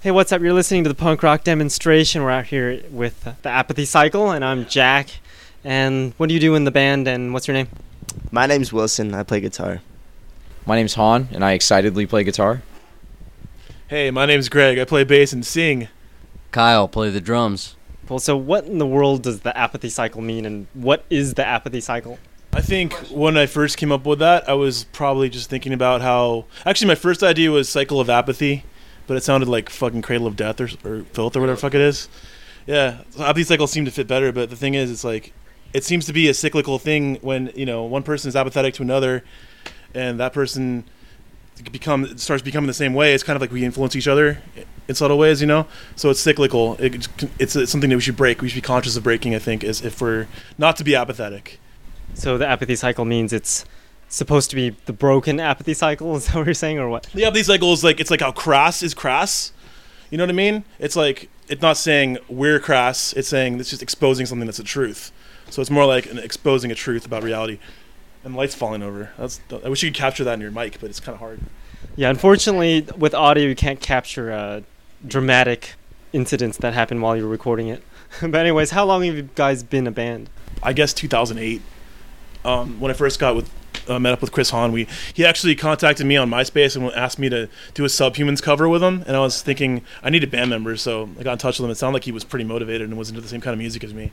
Hey, what's up? You're listening to the punk rock demonstration. We're out here with the Apathy Cycle, and I'm Jack. And what do you do in the band, and what's your name? My name's Wilson. I play guitar. My name's Hahn, and I excitedly play guitar. Hey, my name's Greg. I play bass and sing. Kyle, play the drums. Well, so what in the world does the Apathy Cycle mean, and what is the Apathy Cycle? I think when I first came up with that, I was probably just thinking about how. Actually, my first idea was Cycle of Apathy, but it sounded like fucking Cradle of Death or, or Filth or whatever the fuck it is. Yeah, Apathy Cycle seemed to fit better, but the thing is, it's like. It seems to be a cyclical thing when, you know, one person is apathetic to another, and that person become starts becoming the same way. It's kind of like we influence each other in subtle ways, you know. So it's cyclical. It, it's, it's something that we should break. We should be conscious of breaking. I think, is if we're not to be apathetic. So the Apathy Cycle means it's supposed to be the broken Apathy Cycle. Is that what you're saying, or what? The Apathy Cycle is like it's like how crass is crass. You know what I mean? It's like it's not saying we're crass. It's saying it's just exposing something that's the truth. So it's more like an exposing a truth about reality. And light's falling over. That's I wish you could capture that in your mic, but it's kind of hard. Yeah, unfortunately, with audio, you can't capture uh, dramatic incidents that happen while you're recording it. but anyways, how long have you guys been a band? I guess 2008. Um, when I first got with uh, met up with Chris Hahn, we he actually contacted me on MySpace and asked me to do a Subhumans cover with him. And I was thinking I needed band members, so I got in touch with him. It sounded like he was pretty motivated and was into the same kind of music as me.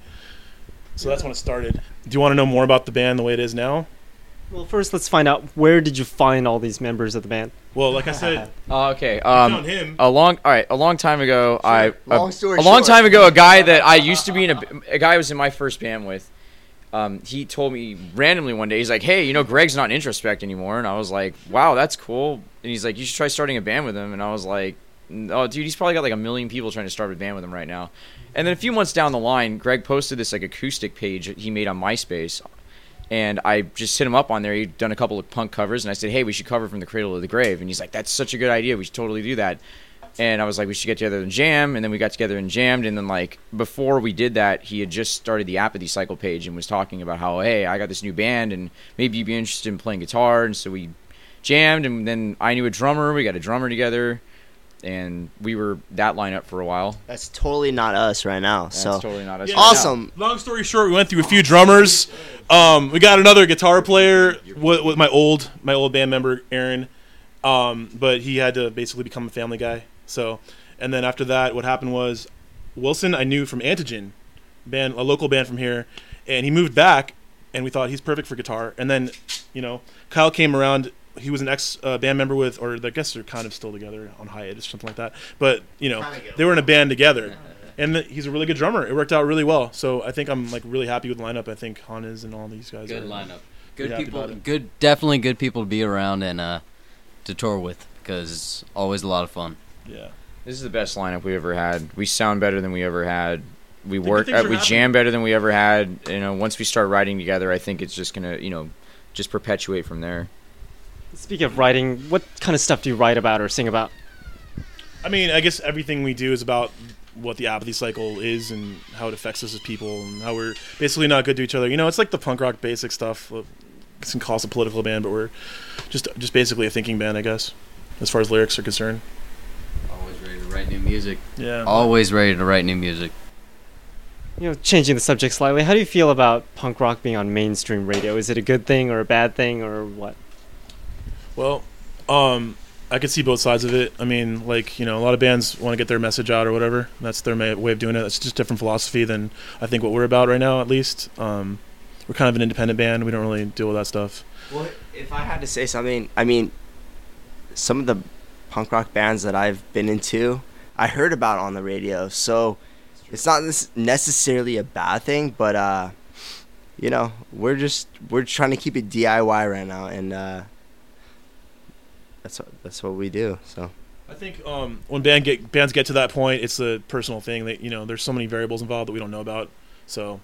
So that's when it started. Do you want to know more about the band the way it is now? Well, first, let's find out where did you find all these members of the band? Well, like I said, Oh, okay. Um, him. a long, all right, a long time ago, I Long a, story a long time ago, a guy that I used to be in a, a guy I was in my first band with. Um, he told me randomly one day, he's like, "Hey, you know, Greg's not in Introspect anymore," and I was like, "Wow, that's cool." And he's like, "You should try starting a band with him," and I was like, "Oh, dude, he's probably got like a million people trying to start a band with him right now." And then a few months down the line, Greg posted this like acoustic page he made on MySpace, and I just hit him up on there. He'd done a couple of punk covers, and I said, "Hey, we should cover from the Cradle of the Grave." And he's like, "That's such a good idea. We should totally do that." And I was like, "We should get together and jam." And then we got together and jammed. And then like before we did that, he had just started the Apathy Cycle page and was talking about how, "Hey, I got this new band, and maybe you'd be interested in playing guitar." And so we jammed, and then I knew a drummer. We got a drummer together, and we were that lineup for a while. That's totally not us right now. That's so totally not us. Yeah. right now. awesome. Long story short, we went through a few drummers. Um, we got another guitar player with, with my old my old band member Aaron, um, but he had to basically become a family guy. So, and then after that, what happened was Wilson I knew from Antigen, band a local band from here, and he moved back, and we thought he's perfect for guitar. And then, you know, Kyle came around. He was an ex uh, band member with, or I guess they're kind of still together on hiatus, or something like that. But you know, they were in a band together and th- he's a really good drummer. It worked out really well. So I think I'm like really happy with the lineup. I think Hahn is and all these guys. Good are, lineup. Good happy people. Good, definitely good people to be around and uh, to tour with because it's always a lot of fun. Yeah. This is the best lineup we ever had. We sound better than we ever had. We work. Uh, we happening. jam better than we ever had. You know, once we start writing together, I think it's just gonna, you know, just perpetuate from there. Speaking of writing, what kind of stuff do you write about or sing about? I mean, I guess everything we do is about what the apathy cycle is and how it affects us as people and how we're basically not good to each other. You know, it's like the punk rock basic stuff. It's can call us a political band, but we're just just basically a thinking band, I guess, as far as lyrics are concerned. Always ready to write new music. Yeah. Always ready to write new music. You know, changing the subject slightly, how do you feel about punk rock being on mainstream radio? Is it a good thing or a bad thing or what? Well, um, I could see both sides of it. I mean, like you know, a lot of bands want to get their message out or whatever. That's their ma- way of doing it. It's just different philosophy than I think what we're about right now. At least, um, we're kind of an independent band. We don't really deal with that stuff. Well, if I had to say something, I mean, some of the punk rock bands that I've been into, I heard about on the radio. So it's not necessarily a bad thing, but uh, you know, we're just we're trying to keep it DIY right now, and uh, that's what that's what we do. So I think um, when band get bands get to that point, it's a personal thing. That you know, there's so many variables involved that we don't know about. So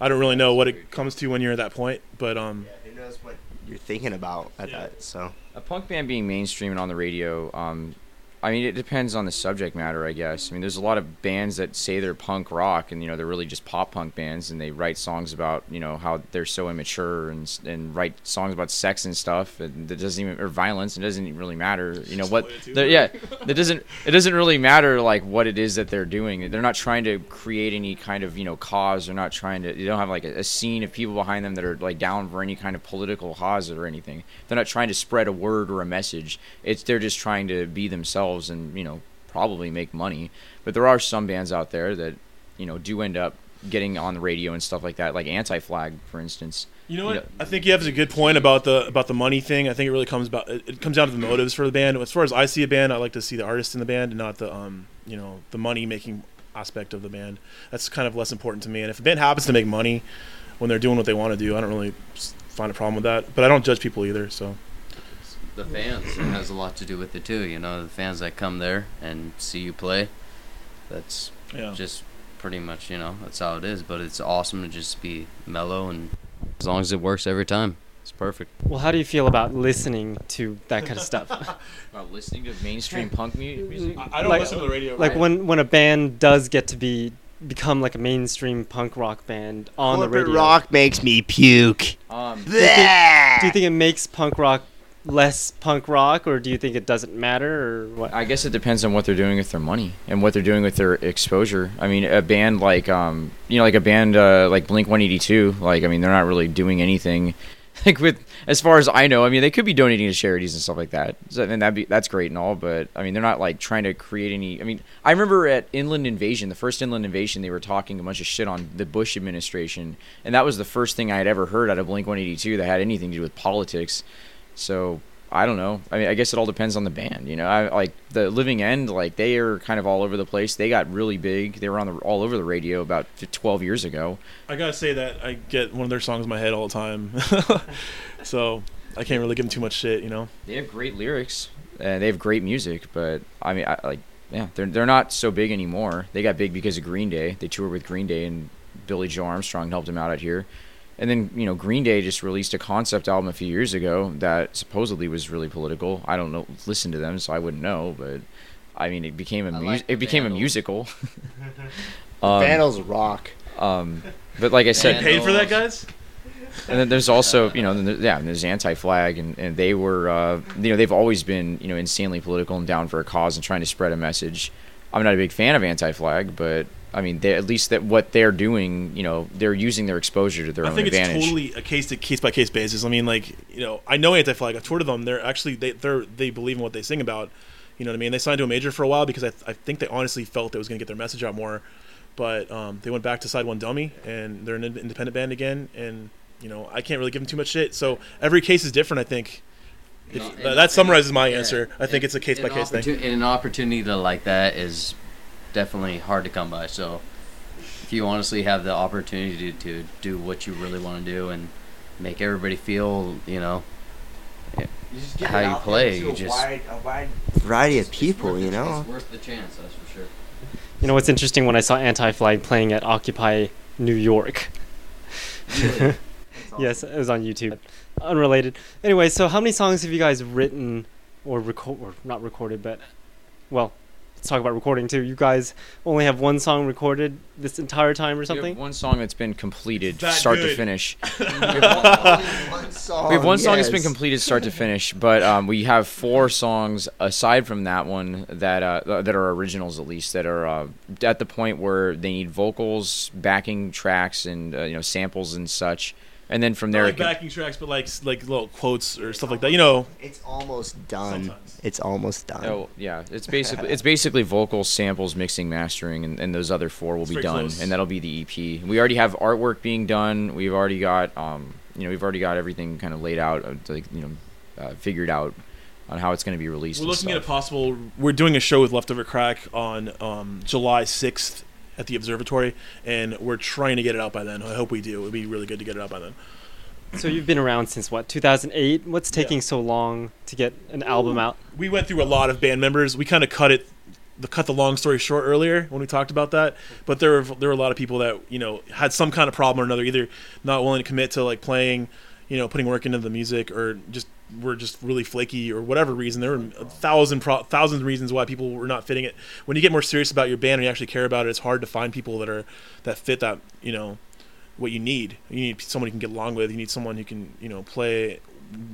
I don't really know what it comes to when you're at that point. But um, who knows what you're thinking about at Yeah. that? So punk band being mainstream and on the radio, um, I mean, it depends on the subject matter, I guess. I mean, there's a lot of bands that say they're punk rock, and you know, they're really just pop punk bands, and they write songs about you know how they're so immature and and write songs about sex and stuff, and that doesn't even or violence, and it doesn't really matter. You know what? The- Yeah, it doesn't. It doesn't really matter like what it is that they're doing. They're not trying to create any kind of you know cause. They're not trying to. They don't have like a, a scene of people behind them that are like down for any kind of political cause or anything. They're not trying to spread a word or a message. It's they're just trying to be themselves and you know probably make money. But there are some bands out there that you know do end up getting on the radio and stuff like that, like Anti Flag, for instance. You know what? You know- I think you have a good point about the about the money thing. I think it really comes about it comes down to the motives for the band. As far as I see a band, I like to see the artist in the band and not the um you know the money making aspect of the band. That's kind of less important to me. And if a band happens to make money when they're doing what they want to do, I don't really find a problem with that. But I don't judge people either. So The fans it has a lot to do with it too. You know, the fans that come there and see you play. That's yeah. just pretty much you know that's how it is. But it's awesome to just be mellow and as long as it works every time, it's perfect. Well, how do you feel about listening to that kind of stuff? About listening to mainstream punk music. I, I don't Like- listen to the radio. like Right. when when a band does get to be become like a mainstream punk rock band on the Corporate radio. rock makes me puke. Um, Do you, think, do you think it makes punk rock less punk rock, or do you think it doesn't matter, or what? I guess it depends on what they're doing with their money and what they're doing with their exposure. I mean, a band like um, you know, like a band uh, like Blink One Eighty Two, like I mean, they're not really doing anything. Like with, as far as I know, I mean, they could be donating to charities and stuff like that, so, and that be that's great and all. But I mean, they're not like trying to create any. I mean, I remember at Inland Invasion, the first Inland Invasion, they were talking a bunch of shit on the Bush administration, and that was the first thing I had ever heard out of Blink One Eighty Two that had anything to do with politics. So I don't know. I mean, I guess it all depends on the band. You know, I like the Living End. Like they are kind of all over the place. They got really big. They were on the all over the radio about 12 years ago. I gotta say that I get one of their songs in my head all the time. so I can't really give them too much shit. You know. They have great lyrics and they have great music. But I mean, I, like yeah, they're they're not so big anymore. They got big because of Green Day. They toured with Green Day and Billie Joe Armstrong helped them out out here. And then you know Green Day just released a concept album a few years ago that supposedly was really political. I don't know, listen to them, so I wouldn't know. But I mean, it became a I mu- like it became a musical. um, Vandals rock. um, but like I said, Get paid for that, guys? and then there's also you know then yeah there's anti-flag and, and they were uh, you know they've always been you know insanely political and down for a cause and trying to spread a message i'm not a big fan of anti-flag but i mean they, at least that what they're doing you know they're using their exposure to their I own think advantage it's totally a case to case by case basis. I mean, like you know, I know Anti Flag. I've toured with them. They're actually they they they believe in what they sing about. You know what I mean? They signed to a major for a while because I, I think they honestly felt they was going to get their message out more. But um, they went back to Side One Dummy, and they're an independent band again. And you know, I can't really give them too much shit. So every case is different. I think. If, No, uh, and- that summarizes my yeah, answer. I think it's a case by case thing. And an opportunity to like that is definitely hard to come by. So if you honestly have the opportunity to, to do what you really want to do and make everybody feel, you know, how you play, you just wide, a wide variety of people. worth You know. it's worth the chance. That's for sure. You know what's interesting when I saw Anti Flag playing at Occupy New York. Yes, it was on YouTube. Unrelated. Anyway, so how many songs have you guys written or record or not recorded, but well, let's talk about recording too. You guys only have one song recorded this entire time or we have something? one song that's been completed That start to good. finish one song. we have one song that's been completed start to finish, but um, we have four songs aside from that one that uh, that are originals at least that are uh, at the point where they need vocals, backing tracks, and uh, you know samples and such. And then from Not there, like can- backing tracks, but like like little quotes or stuff like that. You know, It's almost done. Sometimes. It's almost done. oh yeah, it's basically it's basically vocals, samples, mixing, mastering, and, and those other four will It's be done, close. and that'll be the EP. We already have artwork being done. We've already got um, you know we've already got everything kind of laid out, uh, like you know, uh, figured out on how it's going to be released. We're and looking at a possible. We're doing a show with Leftover Crack on um, July 6th at the Observatory, and we're trying to get it out by then. I hope we do. It would be really good to get it out by then. So you've been around since what, 2008? What's taking so long to get an album out? We went through a lot of band members. We kind of cut it, the cut the long story short earlier when we talked about that. But there were there were a lot of people that you know had some kind of problem or another, either not willing to commit to like playing, you know, putting work into the music, or just were just really flaky or whatever reason. There were a thousand pro- reasons why people were not fitting it. When you get more serious about your band and you actually care about it, it's hard to find people that are that fit that you know what you need. You need someone you can get along with. You need someone who can you know play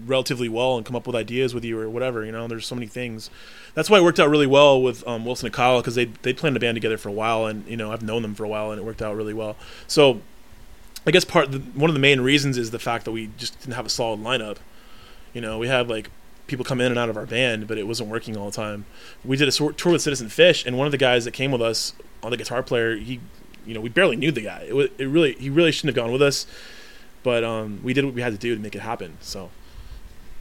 relatively well and come up with ideas with you or whatever. You know, there's so many things. That's why it worked out really well with um, Wilson and Kyle because they they played in a band together for a while, and you know I've known them for a while, and it worked out really well. So I guess part the, one of the main reasons is the fact that we just didn't have a solid lineup. You know, we had like people come in and out of our band, but it wasn't working all the time. We did a sor- tour with Citizen Fish, and one of the guys that came with us on the guitar player, he, you know, we barely knew the guy. It, was, it really, he really shouldn't have gone with us, but um, we did what we had to do to make it happen. So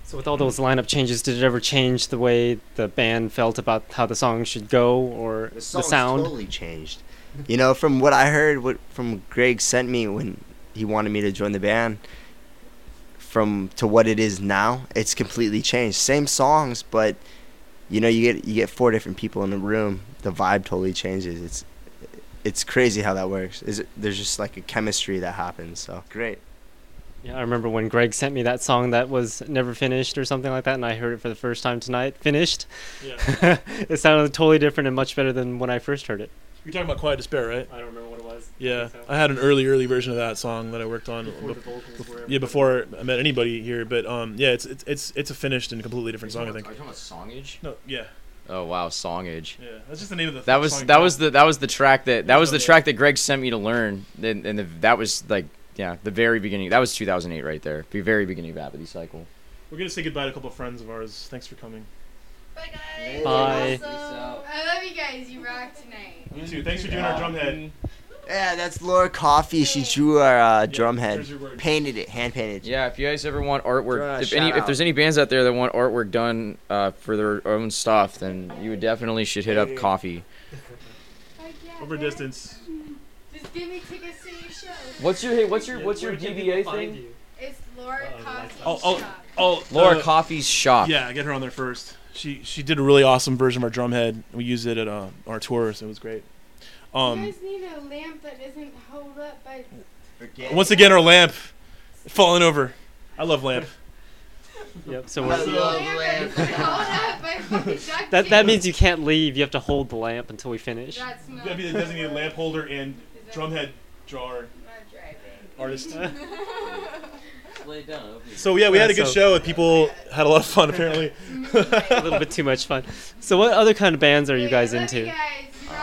So with all those lineup changes, did it ever change the way the band felt about how the song should go or The the, sound? totally changed. You know, from what I heard, what from Greg sent me when he wanted me to join the band, from to what it is now, it's completely changed. Same songs, but you know, you get you get four different people in the room. The vibe totally changes. It's it's crazy how that works. Is it, there's just like a chemistry that happens. So great. Yeah, I remember when Greg sent me that song that was never finished or something like that, and I heard it for the first time tonight. Finished. yeah, it sounded totally different and much better than when I first heard it. you're talking about Quiet Despair, right? I don't remember what it was. Yeah, I had an early, early version of that song that I worked on. Before the bef- were yeah, before I met anybody here, but um, yeah, it's it's it's it's a finished and completely different song. I think. Are you talking about Songage? No, yeah, Oh wow, Songage. yeah, that's just the name of the. That was song that was the that was the track that that was the track that Greg sent me to learn, and, and the, that was like yeah the very beginning. That was 2008 right there, the very beginning of Apathy Cycle. We're gonna say goodbye to a couple of friends of ours. Thanks for coming. Bye guys. Bye. Also, I love you guys. You rock tonight. You too. Thanks for doing our drum head. Yeah, that's Laura Coffee. She drew our uh, drum head, there's painted it, hand painted. It. Yeah, if you guys ever want artwork, if any shout if there's any bands out there that want artwork done uh, for their own stuff, then you would definitely should hit up Coffee. Over distance. Just give me tickets to your show. What's your hey, what's your what's your where DBA thing? you? It's Laura Uh-oh, Coffee I'll, I'll, Shop. I'll, Laura uh, Coffee's shop. Yeah, get her on there first. She she did a really awesome version of our drum head. We used it at uh, our tour, so it was great. You Um, guys need a lamp that isn't held up by. once again, our lamp falling over. I love lamp. Yep. So we're, love lamp lamp. that's held up by that that means you can't leave. You have to hold the lamp until we finish. That's not. Gotta be the designated lamp holder and drumhead that- drum head drawer artist. Lay it down. open it. So yeah, we had a good so- show. and People had a lot of fun apparently. a little bit too much fun. So what other kind of bands are you Wait, guys I love into?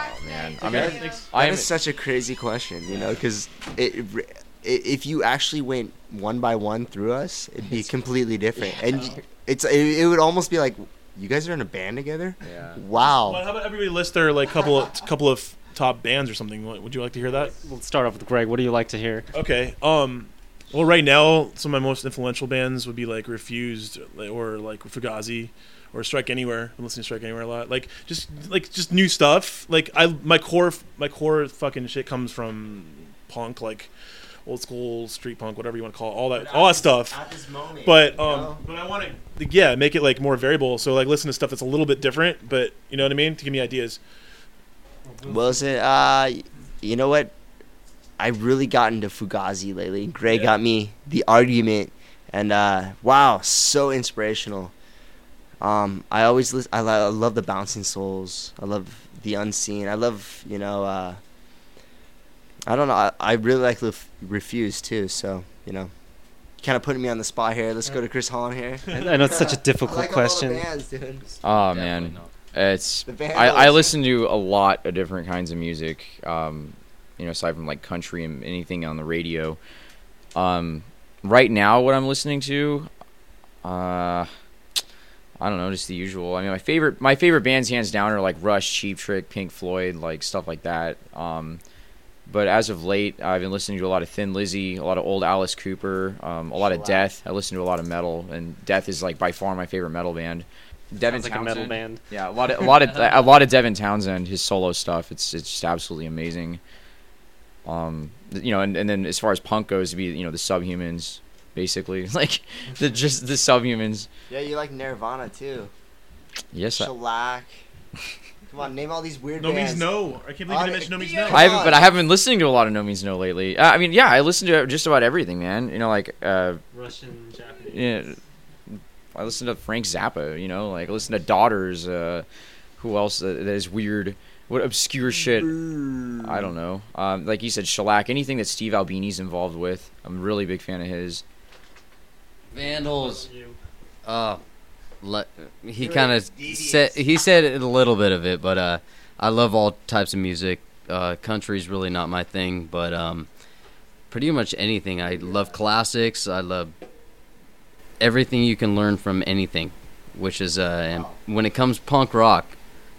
You guys. You rock Oh, man. tonight. I mean, Thank. I That am is such a crazy question, you know, because it, it, if you actually went one by one through us, it'd be completely different, and it's it, it would almost be like, you guys are in a band together. yeah. Wow. Well, Wow. how about everybody list their like couple of couple of top bands or something? Would you like to hear that? We'll start off with Greg. What do you like to hear? Okay. Um. Well, right now, some of my most influential bands would be like Refused or like Fugazi or Strike Anywhere. I'm listening to Strike Anywhere a lot. Like just like just new stuff. Like I my core my core fucking shit comes from punk, like old school street punk, whatever you want to call it, all that all that stuff. At this moment, But um, know? but I want to yeah make it like more variable. So like listen to stuff that's a little bit different, but you know what I mean to give me ideas. Wilson, uh, you know what? I've really got into Fugazi lately. Greg Yeah. got me the argument, and uh, wow, so inspirational. Um, I always lis- I, lo- I love the bouncing souls. I love the unseen. I love you know. Uh, I don't know. I, I really like Lef- Refuse too. So you know, kind of putting me on the spot here. Let's go to Chris Holland here. I I know it's such a difficult I like all the question. bands, dude. Oh Definitely man, not. it's The band I, I listen to a lot of different kinds of music. Um, you know, aside from like country and anything on the radio. Um, right now, what I'm listening to, uh, I don't know, just the usual. I mean, my favorite my favorite bands hands down are like Rush, Cheap Trick, Pink Floyd, like stuff like that. Um, but as of late, I've been listening to a lot of Thin Lizzy, a lot of old Alice Cooper, um, a lot of. Death. I listen to a lot of metal, and Death is like by far my favorite metal band. Devin Sounds like a metal band. Yeah, a lot of a lot of a lot of Devin Townsend, his solo stuff. It's it's just absolutely amazing. Um, you know, and, and then as far as punk goes, to be you know the Subhumans, basically like the just the Subhumans. Yeah, you like Nirvana too. Yes, I, Shellac. Come on, name all these weird No means no. I can't believe you Uh, didn't mention no means no. I haven't, but I haven't been listening to a lot of No Means No lately. Uh, I mean, yeah, I listen to just about everything, man. You know, like uh, Russian, Japanese. yeah, I listen to Frank Zappa. You know, like I listen to Daughters. Uh, who else uh, that is weird? What obscure shit? I don't know. Um, like you said, Shellac. Anything that Steve Albini's involved with, I'm a really big fan of his. Vandals. Uh, le- he kind of said he said a little bit of it, but uh, I love all types of music. Uh, country's really not my thing, but um, pretty much anything. I love classics. I love everything you can learn from anything, which is uh, when it comes punk rock,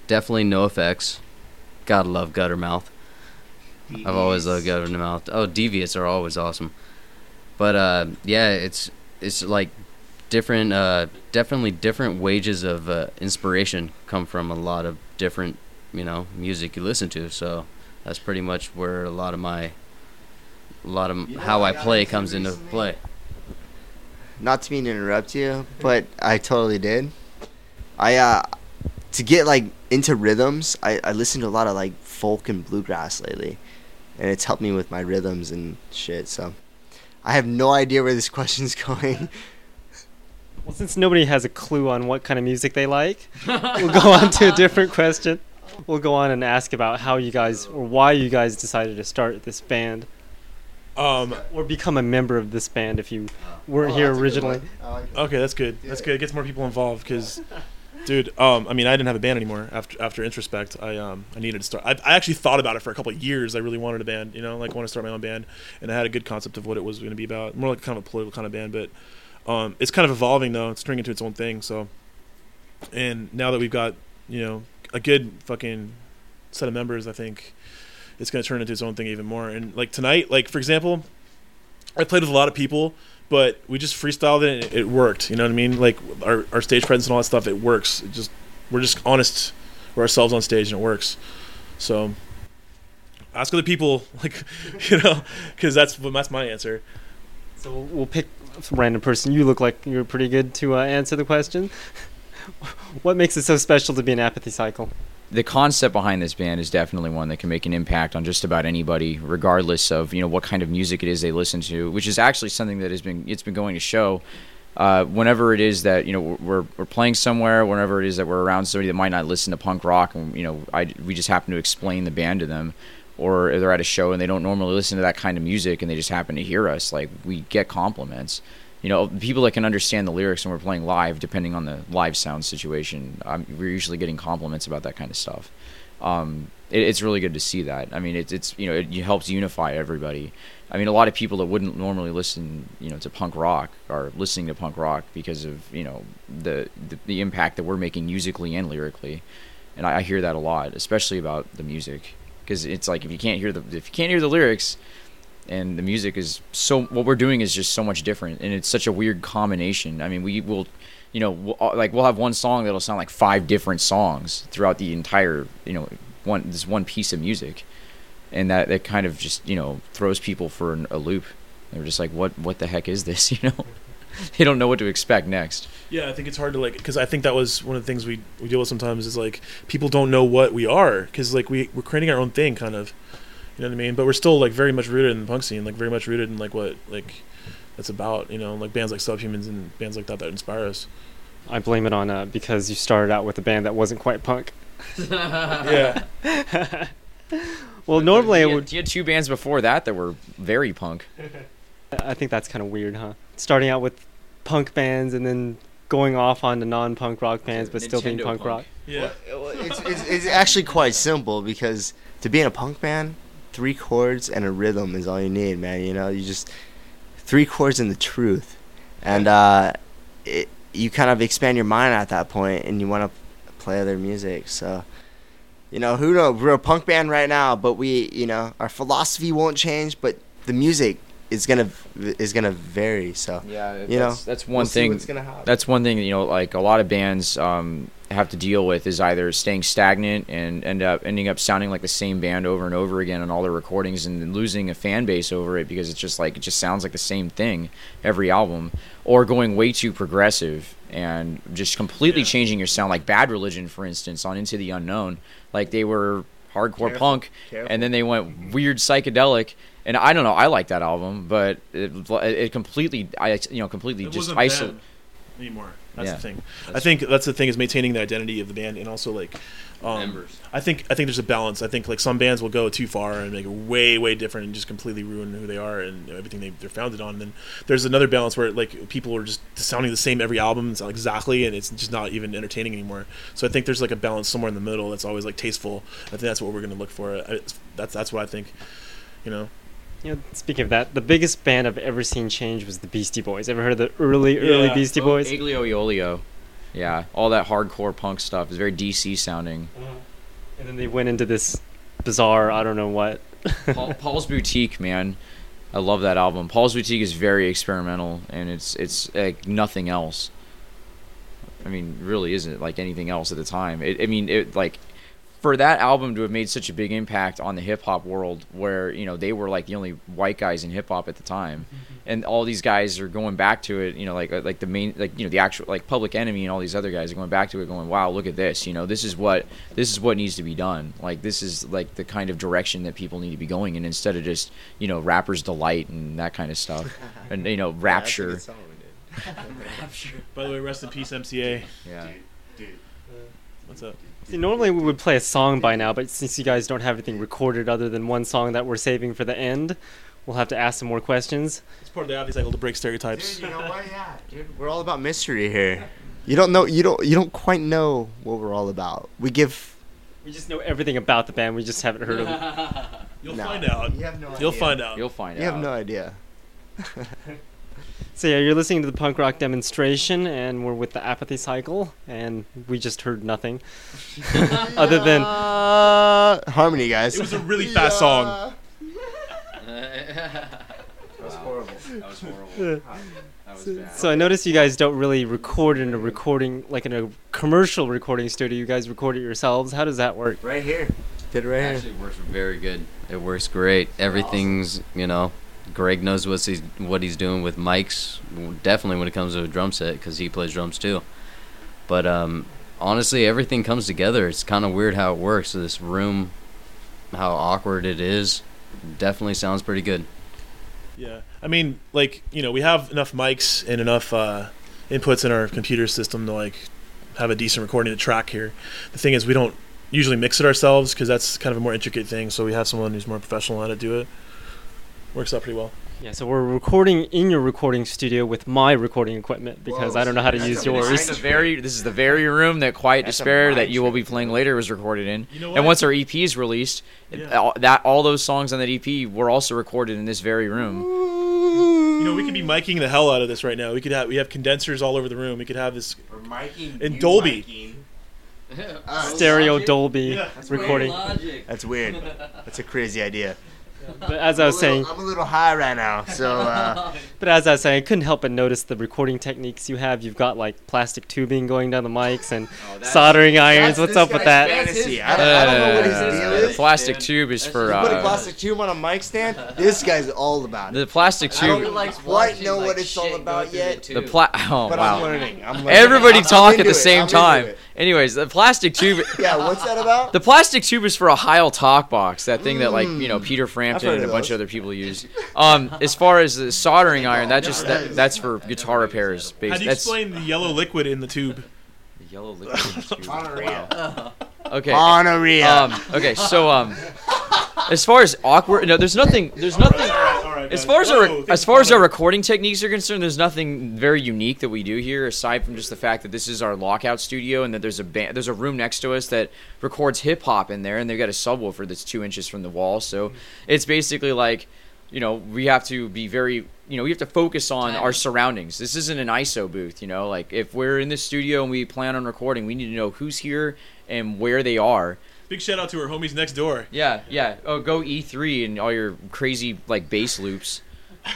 definitely NOFX. Gotta love Guttermouth. I've always loved Guttermouth. Oh, Deviants are always awesome. But uh, yeah, it's it's like different, uh, definitely different wages of uh, inspiration come from a lot of different, you know, music you listen to. So that's pretty much where a lot of my, a lot of how I play comes into play. not to mean to interrupt you, but I totally did. I uh to get like into rhythms, I, I listen to a lot of like folk and bluegrass lately. And it's helped me with my rhythms and shit, so I have no idea where this question's going. Well, since nobody has a clue on what kind of music they like, we'll go on to a different question. We'll go on and ask about how you guys or why you guys decided to start this band Um, or become a member of this band if you weren't here originally. okay, that's good. That's good. It gets more people involved because, dude. Um, I mean, I didn't have a band anymore after after Introspect. I um I needed to start. I, I actually thought about it for a couple of years. I really wanted a band. You know, like want to start my own band, and I had a good concept of what it was going to be about. More like kind of a political kind of band, but um, it's kind of evolving though. It's turning into its own thing. So, and now that we've got you know a good fucking set of members, I think it's going to turn into its own thing even more. And like tonight, like for example, I played with a lot of people, but we just freestyled it. and It worked. You know what I mean? Like our our stage presence and all that stuff. It works. It just we're just honest We're ourselves on stage, and it works. So ask other people, like you know, because that's that's my answer. So we'll, pick some random person. You look like you're pretty good to uh, answer the question. what makes it so special to be an apathy cycle? The concept behind this band is definitely one that can make an impact on just about anybody, regardless of you know what kind of music it is they listen to. Which is actually something that has been it's been going to show. Uh, whenever it is that you know we're we're playing somewhere, whenever it is that we're around somebody that might not listen to punk rock, and you know I we just happen to explain the band to them, or they're at a show and they don't normally listen to that kind of music, and they just happen to hear us, like we get compliments. You know, people that can understand the lyrics when we're playing live, depending on the live sound situation, we're usually getting compliments about that kind of stuff. Um, it, it's really good to see that. I mean, it's it's you know it, helps unify everybody. I mean, a lot of people that wouldn't normally listen, you know, to punk rock are listening to punk rock because of you know the the, the impact that we're making musically and lyrically, and I, I hear that a lot, especially about the music, because it's like if you can't hear the if you can't hear the lyrics, and the music is so what we're doing is just so much different, and it's such a weird combination. I mean, we will. You know, we'll, uh, like we'll have one song that'll sound like five different songs throughout the entire, you know, one this one piece of music, and that that kind of just you know throws people for an, a loop. They're just like, what what the heck is this? You know, they don't know what to expect next. Yeah, I think it's hard to like because I think that was one of the things we we deal with sometimes is like people don't know what we are because like we we're creating our own thing kind of, you know what I mean? But we're still like very much rooted in the punk scene, like very much rooted in like what like that's about, you know, like bands like Subhumans and bands like that that inspire us. I blame it on uh, because you started out with a band that wasn't quite punk. Yeah, Well, normally you it had, would. you had two bands before that that were very punk. I think that's kind of weird, huh? Starting out with punk bands and then going off onto non-punk rock bands, but still being punk, punk. rock. yeah. Well, it's, it's, it's actually quite simple because to be in a punk band, three chords and a rhythm is all you need, man. You know, you just three chords and the truth, and uh, it, you kind of expand your mind at that point, and you want to play other music. So, you know, who knows? We're a punk band right now, but we, you know, our philosophy won't change, but the music is gonna is gonna vary. So, Yeah, You that's, that's one we'll thing. what's gonna happen. That's one thing you know, like a lot of bands um, have to deal with is either staying stagnant and end up ending up sounding like the same band over and over again on all their recordings, and losing a fan base over it because it's just like it just sounds like the same thing every album, or going way too progressive and just completely Yeah. changing your sound, like Bad Religion, for instance, on Into the Unknown. Like they were hardcore Careful, punk, careful. and then they went weird psychedelic. And I don't know, I like that album, but it, it completely, I you know, completely It just wasn't isolated. anymore. That's Yeah. the thing. I think that's the thing is maintaining the identity of the band and also like um, Members. I think I think there's a balance. I think like some bands will go too far and make it way way different and just completely ruin who they are and everything they, they're founded on. And then there's another balance where like people are just sounding the same every album it's exactly and it's just not even entertaining anymore. So I think there's like a balance somewhere in the middle that's always like tasteful. I think that's what we're gonna look for. I, that's that's what I think. You know. You know, speaking of that, the biggest band I've ever seen change was the Beastie Boys. Ever heard of the early, early Yeah. Beastie Oh, Boys? Aglio Olio. Yeah, all that hardcore punk stuff is very DC sounding. Uh-huh. And then they went into this bizarre, I don't know what. Paul, Paul's Boutique, man. I love that album. Paul's Boutique is very experimental, and it's it's like nothing else. I mean, really isn't like anything else at the time. It, I mean, it like for that album to have made such a big impact on the hip hop world, where you know they were like the only white guys in hip hop at the time, mm-hmm. and all these guys are going back to it. You know, like like the main like you know the actual like Public Enemy and all these other guys are going back to it, going, wow, look at this. You know, this is what this is what needs to be done. Like this is like the kind of direction that people need to be going in instead of just you know rappers delight and that kind of stuff, and you know rapture. By the way, rest in peace, MCA. Yeah. Dude what's up? See, normally we would play a song by now, but since you guys don't have anything recorded other than one song that we're saving for the end, we'll have to ask some more questions. It's part of the Avi cycle to break stereotypes. Dude, you know what? Yeah, dude, we're all about mystery here. You don't know. You don't. You don't quite know what we're all about. We give. We just know everything about the band. We just haven't heard of them. You'll No. find out. You have no You'll idea. find out. You'll find You out. You have no idea. So yeah, you're listening to the punk rock demonstration, and we're with the apathy cycle, and we just heard nothing other than Uh, harmony, guys. It was a really fast song. that was horrible. That was horrible. That was bad. So I noticed you guys don't really record in a recording like in a commercial recording studio. You guys record it yourselves. How does that work? Right here. Did it right It here. actually works very good. It works great. Everything's you know, Greg knows what he's what he's doing with mics. Definitely when it comes to a drum set because he plays drums too. But um, honestly, everything comes together. It's kind of weird how it works. This room, how awkward it is, definitely sounds pretty good. Yeah, I mean, like you know, we have enough mics and enough uh, inputs in our computer system to like have a decent recording to track here. The thing is, we don't usually mix it ourselves because that's kind of a more intricate thing. So we have someone who's more professional on how to do it. Works out pretty well. Yeah, so we're recording in your recording studio with my recording equipment because Whoa, I don't know how to use a yours. This is the very this is the very room that Quiet That's Despair that you will be playing later was recorded in. You know And once our EP is released, Yeah. all, that all those songs on that EP were also recorded in this very room. You know, we could be miking the hell out of this right now. We could have we have condensers all over the room. We could have this. We're miking. In Dolby. miking. Uh, Stereo Dolby Yeah. recording. Logic. That's weird. That's a crazy idea. But as I was I'm little- saying, I'm a little high right now, so uh, but as I was saying, I couldn't help but notice the recording techniques you have. You've got like plastic tubing going down the mics and soldering irons. What's up with that? fantasy. I don't, I don't know what his Uh, deal the is. plastic tube is for You put a uh, plastic tube on a mic stand. This guy's all about it. the plastic tube. I don't tube. like quite know what it's all about yet, The pla- oh but I'm wow. learning. I'm learning. Everybody I'm- I'm talk at the it. same I'm into time. it. Anyways, the plastic tube. Yeah, what's that about? The plastic tube is for a Heil talk box, that thing that like you know Mm. Peter Frampton and a bunch of other people use. Um, as far as the soldering iron, that just that, that's for guitar repairs. Basically. How do you That's explain the yellow liquid in the tube? the yellow liquid in the tube. Wow. Okay. Gonorrhea. Um, okay. So um, as far as awkward, no, there's nothing. There's nothing. As far as Whoa, our as far as our oh. recording techniques are concerned, there's nothing very unique that we do here aside from just the fact that this is our lockout studio and that there's a band, there's a room next to us that records hip hop in there and they've got a subwoofer that's two inches from the wall. So hmm. it's basically like, you know, we have to be very, you know, we have to focus on our surroundings. This isn't an ISO booth, you know. Like if we're in the studio and we plan on recording, we need to know who's here and where they are. Big shout out to our homies next door. Yeah, yeah. Oh, go E3 and all your crazy like bass loops.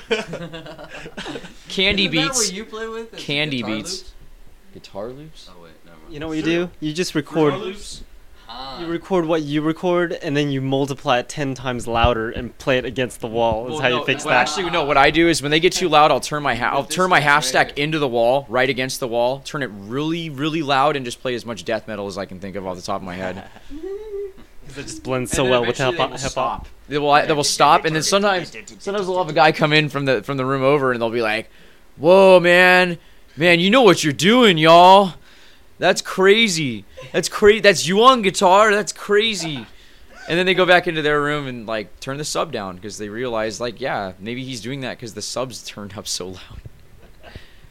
Candy beats. you play with? Is Candy guitar beats. loops? Guitar loops? Oh wait, never mind. You know what you do? You just record. Ah. You record what you record, and then you multiply it ten times louder and play it against the wall. Is Well, how no, you fix well, that. Actually, no. What I do is when they get too loud, I'll turn my ha- I'll turn my half stack here. into the wall, right against the wall, turn it really, really loud, and just play as much death metal as I can think of off the top of my head. 'Cause it just blends so well with eventually hip they hop. will Hip stop. hop. They will they will stop, and then sometimes sometimes we'll have a guy come in from the from the room over, and they'll be like, "Whoa, man." man, you know what you're doing, y'all. That's crazy. That's crazy. That's you on guitar. That's crazy. And then they go back into their room and like turn the sub down because they realize like, yeah, maybe he's doing that because the subs turned up so loud.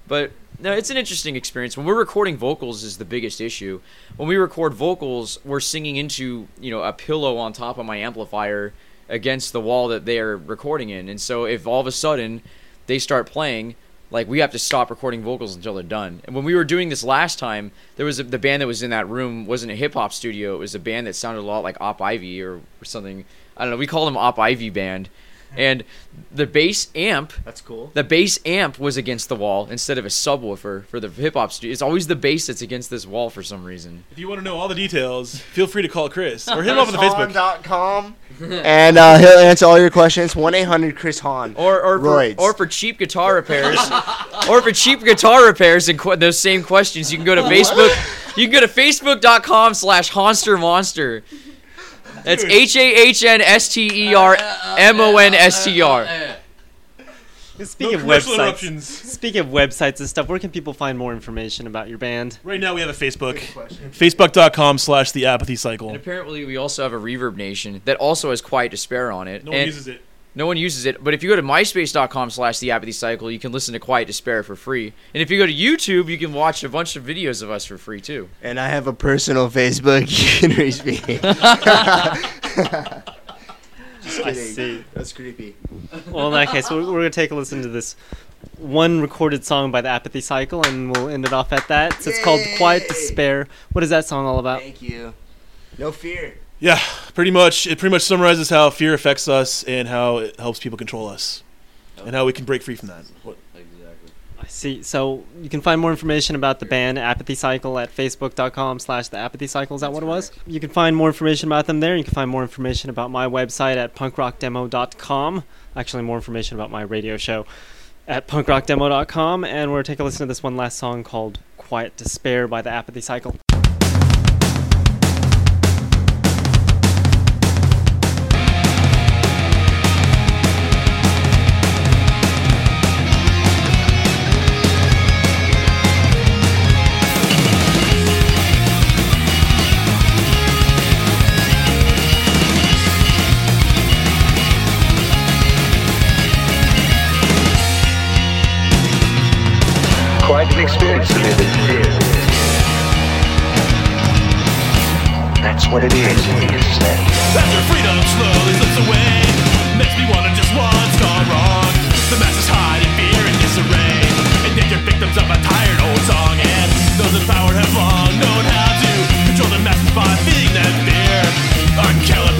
But no, it's an interesting experience. When we're recording vocals is the biggest issue. When we record vocals, we're singing into, you know, a pillow on top of my amplifier against the wall that they're recording in. And so if all of a sudden they start playing, like we have to stop recording vocals until they're done. And when we were doing this last time, there was a, the band that was in that room wasn't a hip hop studio. It was a band that sounded a lot like Op Ivy or, or something. I don't know. We called them Op Ivy band. And the bass amp That's cool. the bass amp was against the wall instead of a subwoofer for the hip hop studio. It's always the bass that's against this wall for some reason. If you want to know all the details, feel free to call Chris or hit him up on the Facebook. ChrisHahn.com, and uh, he'll answer all your questions. One eight hundred Chris Hahn. Or or for, Roids. or for cheap guitar repairs, or for cheap guitar repairs and qu- those same questions, you can go to Facebook. You can go to facebook.com slash Hahnster Monster. That's H A H N S T E R M O N S T R. Uh, uh, uh, speaking No of websites, interruptions. speaking of websites and stuff, where can people find more information about your band? Right now we have a Facebook. Facebook.com slash the apathy cycle. And apparently, we also have a Reverb Nation that also has Quiet Despair on it. No one And- uses it. No one uses it, but if you go to myspace.com slash the apathy cycle, you can listen to Quiet Despair for free. And if you go to YouTube, you can watch a bunch of videos of us for free too. And I have a personal Facebook. You can reach me. Just I kidding. see. That's creepy. Well, in that case, we're, we're gonna take a listen to this one recorded song by the Apathy Cycle, and we'll end it off at that. So it's called "Quiet Yay! Despair." What is that song all about? Thank you. No fear. Yeah, pretty much. It pretty much summarizes how fear affects us and how it helps people control us, and how we can break free from that. What- Exactly. I see. So you can find more information about the band Apathy Cycle at facebook.com slash the apathy cycle. Is that what it was? You can find more information about them there. You can find more information about my website at punkrockdemo.com. Actually, more information about my radio show at punkrockdemo.com. And we're going to take a listen to this one last song called Quiet Despair by the Apathy Cycle. Experience to live in. That's what it is, it? After freedom slowly slips away, makes me wanna just what's gone wrong. The masses hide in fear and disarray, and they are victims of a tired old song. And those in power have long known how to control the masses by feeding them fear. Uncalibrated, primitive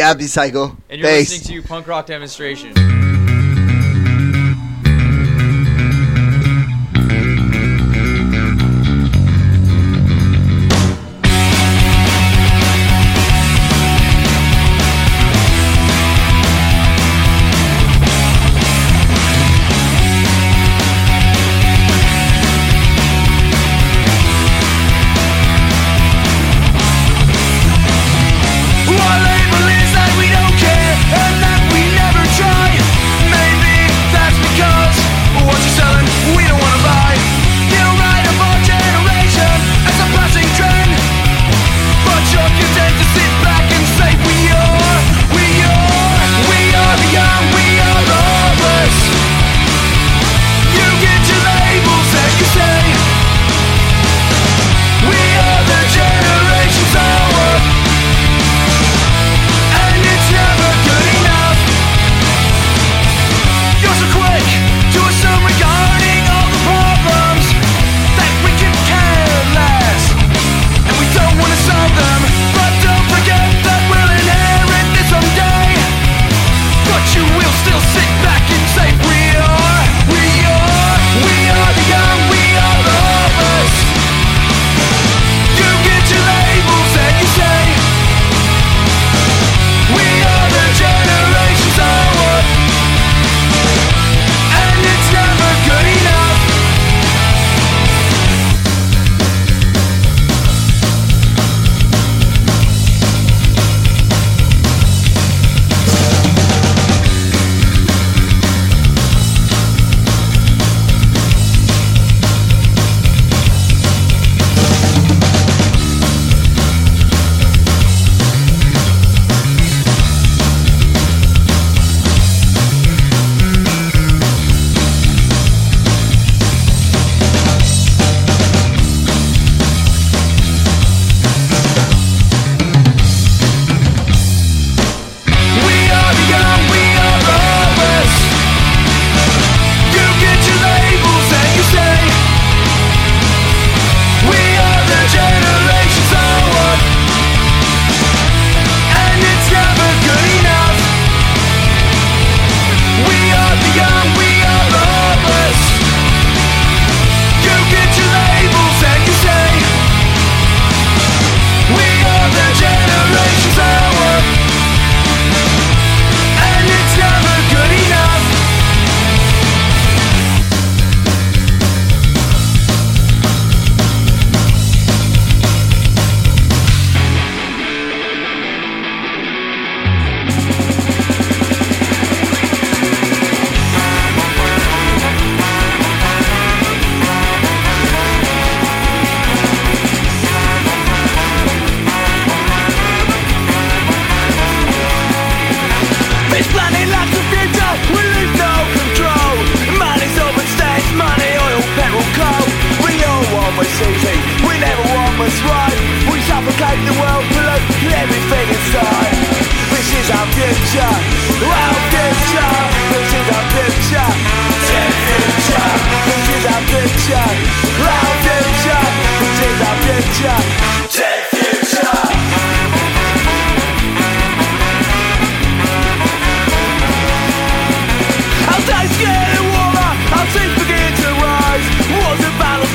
Apathy Cycle. And you're Thanks. listening to Punk Rock Demonstration. make the world below everything inside. This is our future, our future. This is our future, our future. This is our future, our future. This is our future, our future. Days to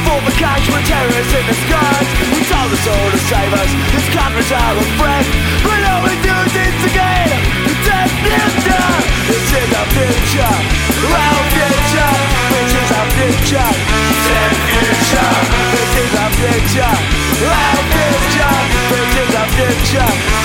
for the cash terrorists in the skies soul to save us. This country's our friend But all we do is instigate Death ninja It's in our future. Our future. This is our future. Death future. This is our future. Our future. This is our future.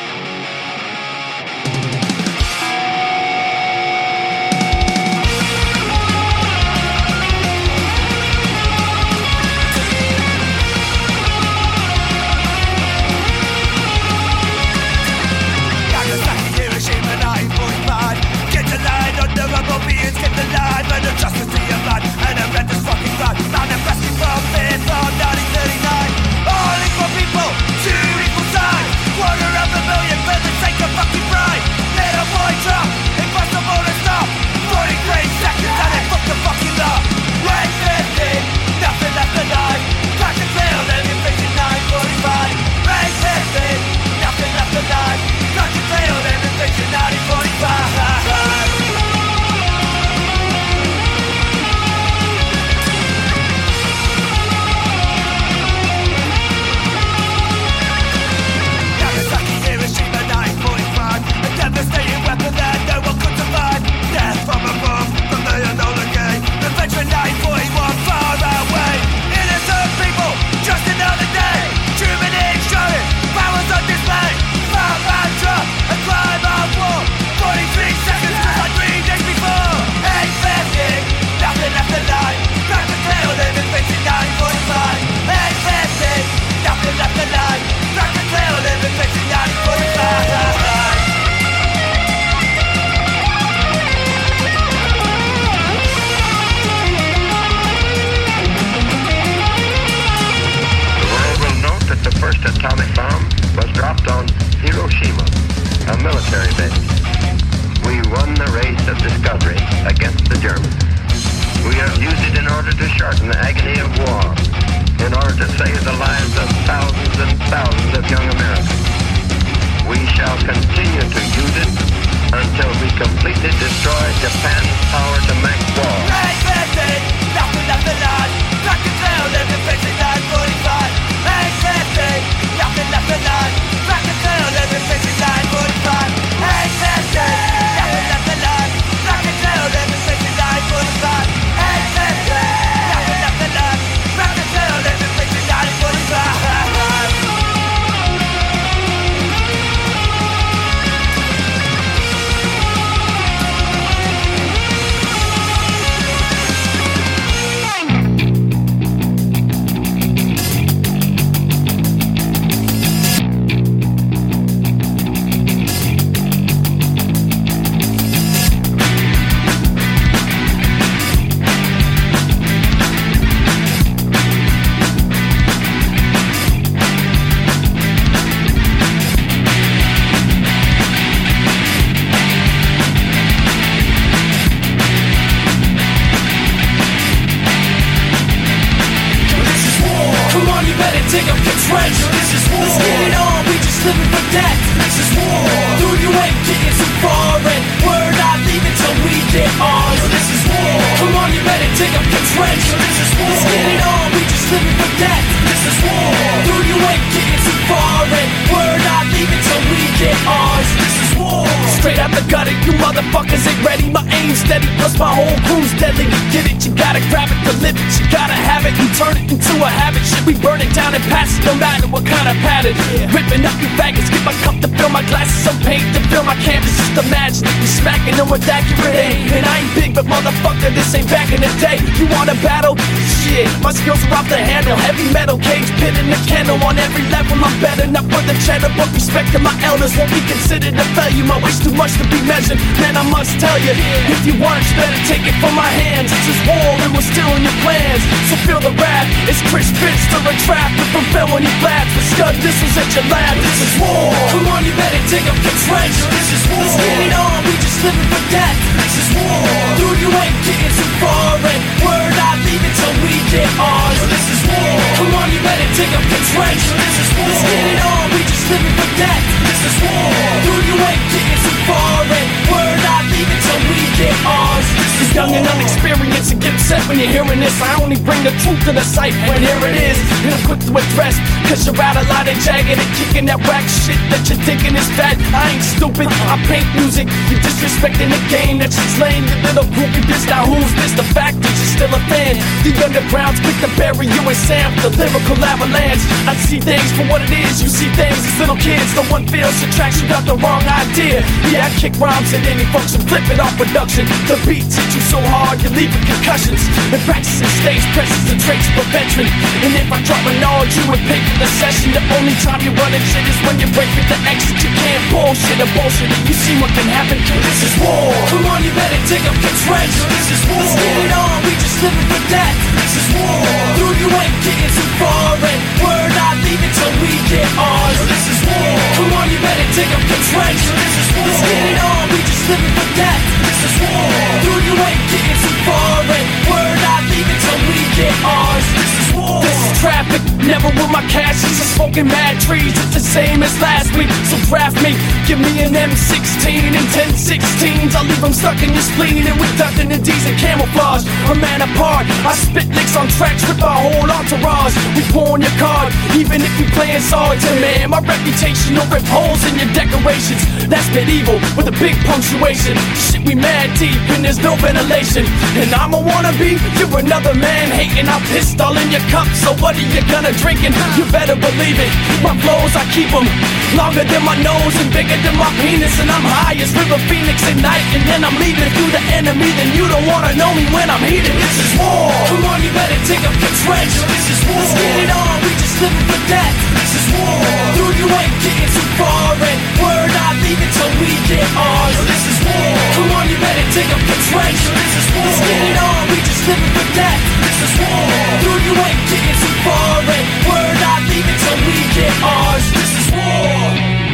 young America. We shall continue to use it until we completely destroy Japan's power to make war. Take up your treasure. This is war. Let's get it on, we just living for death. This is war. Dude, you ain't getting too far, and we're not we get ours. This is war. Come on, you better take up your treasure. This is war. Let's get it on, we just living for death. This is war. Dude, you ain't getting too far, and we're not leaving till we get ours. This is war. Straight out the gutter, you motherfuckers ain't ready. My aim steady, plus my whole crew's deadly. Get it, you gotta grab it to live it. You gotta have it and turn it into a habit. Should we burn it down and pass it, no matter what kind of pattern. Ripping up your faggots, get my cup to fill my glasses, some paint to fill my canvas. Just imagine it, you smacking them with accurate And I ain't big, but motherfucker, this ain't back in the day. You wanna battle? Shit, my skills are off the handle. Heavy metal cage, pit in the kennel. On every level, I'm better. Not for the cheddar, but respect to my elders won't be considered a failure. My waist too much to be measured. Man, I must tell you, if you want, you better take it from my hands. This is war, and we're still in your plans. So feel the rap. It's Chris Fitz to a trap. But from felony blast, for scud, this was at your lab. This is war. Come on, you better take up your treasure. This is war. Let's get it on, we just living for death. This is war. Dude, you ain't getting too far, and we're not leaving till we get ours. This is war. Come on, you better take up your treasure. This is war. Let's get it on, we just living for death. This is war. Dude, you ain't getting too far, and we're not leaving till we get ours. This young and unexperienced and get upset when you're hearing this. I only bring the truth to the cipher, and here it is. And I'm quick to address, cause you're out a lot of jagged and kicking that whack shit that you're thinking is fat. I ain't stupid, I paint music. You're disrespecting the game that you're slaying. Your little groupie bitch, now who's this? The fact that you're still a fan. The underground's quick to bury you and Sam, the lyrical avalanche. I see things for what it is, you see things as little kids. No one feels your tracks, you got the wrong idea. Yeah, I kick rhymes at any function, flip it off production. The beats hit you so hard, you're leaving concussions. And practicing stage presence and traits of a veteran. And if I drop a knowledge, you would pay for the session. The only time you run shit is when you break with the exit. You can't bullshit a bullshit. You see what can happen? This is war. Come on, you better take up your treasure. This is war. Let's get it on, we just living for death. This is war. Dude, you ain't getting too far, and we're not leaving till we get ours. This is war. Come on, you better take up your treasure. This is war. Let's get it on, we just living for death. This is war. Dude, you ain't getting too far, and we get ours. This is war. This is traffic, never with my cash. It's just smoking mad trees. It's the same as last week. So draft me, give me an M16 and 10 16s. I'll leave them stuck in your spleen and with nothing in and camouflage. A man apart, I spit licks on tracks with my whole entourage. We pawn your card, even if you playing solitaire, man. My reputation will rip holes in your decorations. That's medieval with a big punctuation. Shit, we mad deep and there's no ventilation. And I'm a wannabe, you're another man hating. I'm pissed all in your cup, so what are you gonna drink? And you better believe it. My flows, I keep them longer than my nose and bigger than my penis. And I'm high as River Phoenix at night. And then I'm leaving through the enemy. Then you don't wanna know me when I'm heated. This is war. Come on, you better take up your treasure. This is war. Let's get it on, we just living for death. This is war. Dude, you ain't getting too far. And we're not leaving till we get ours. This is war. Come on, you better take up your treasure. This is war. Let's get it on, we just living for death. This is war. Dude, you ain't getting too far. And we're not leaving till we get ours. This is war.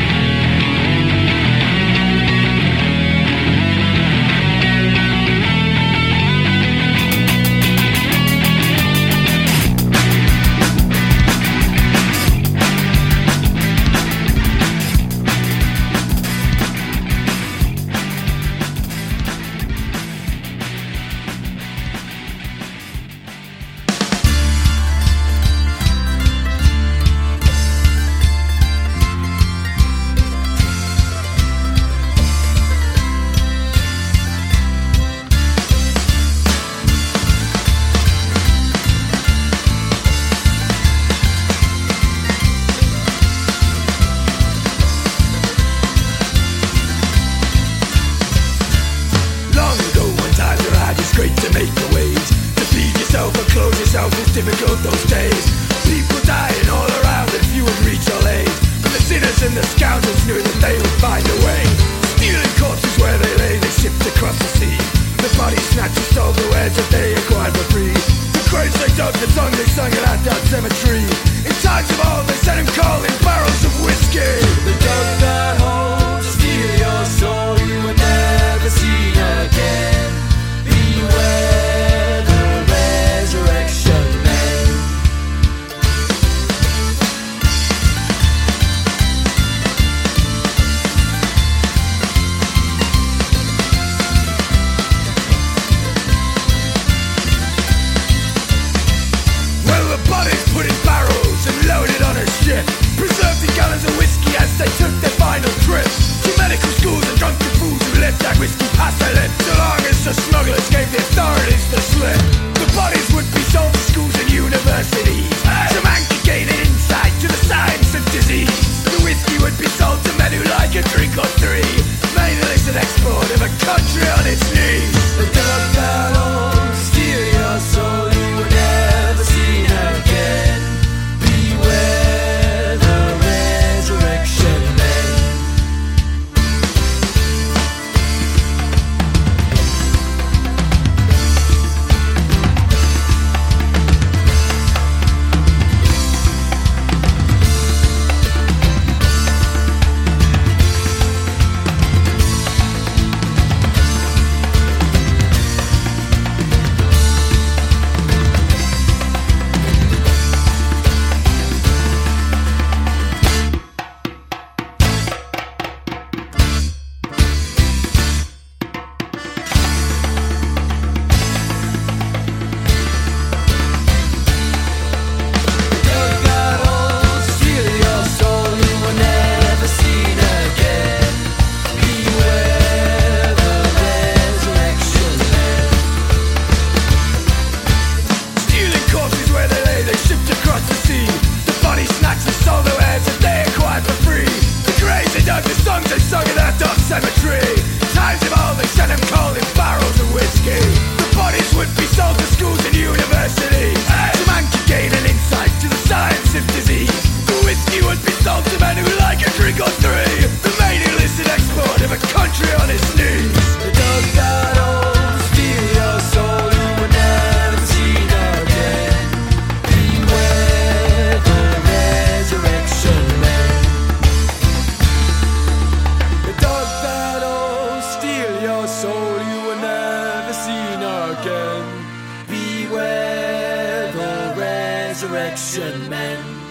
Resurrection men.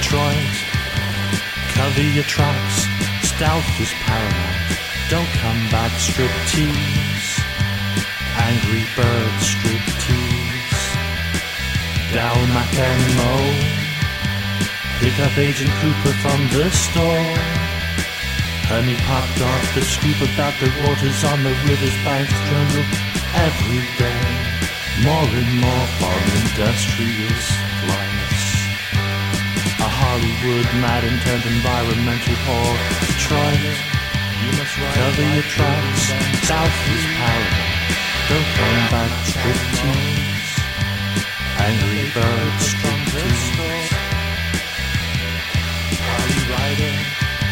Detroit, cover your tracks, stealth is paramount. Don't come back striptease angry bird striptease. Down Macamo, pick up Agent Cooper from the store. Honey popped off the scoop about the waters on the river's banks jungle every day. More and more foreign. A Hollywood mad and turned environmental whore. Detroit, you must cover your tracks. South is paradise. Don't come back striptease Angry bird striptease rider, you riding?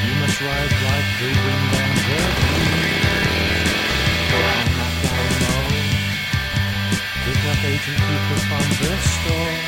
You must ride like the wind and the breeze Down Macamo Pick up Agent Cooper from the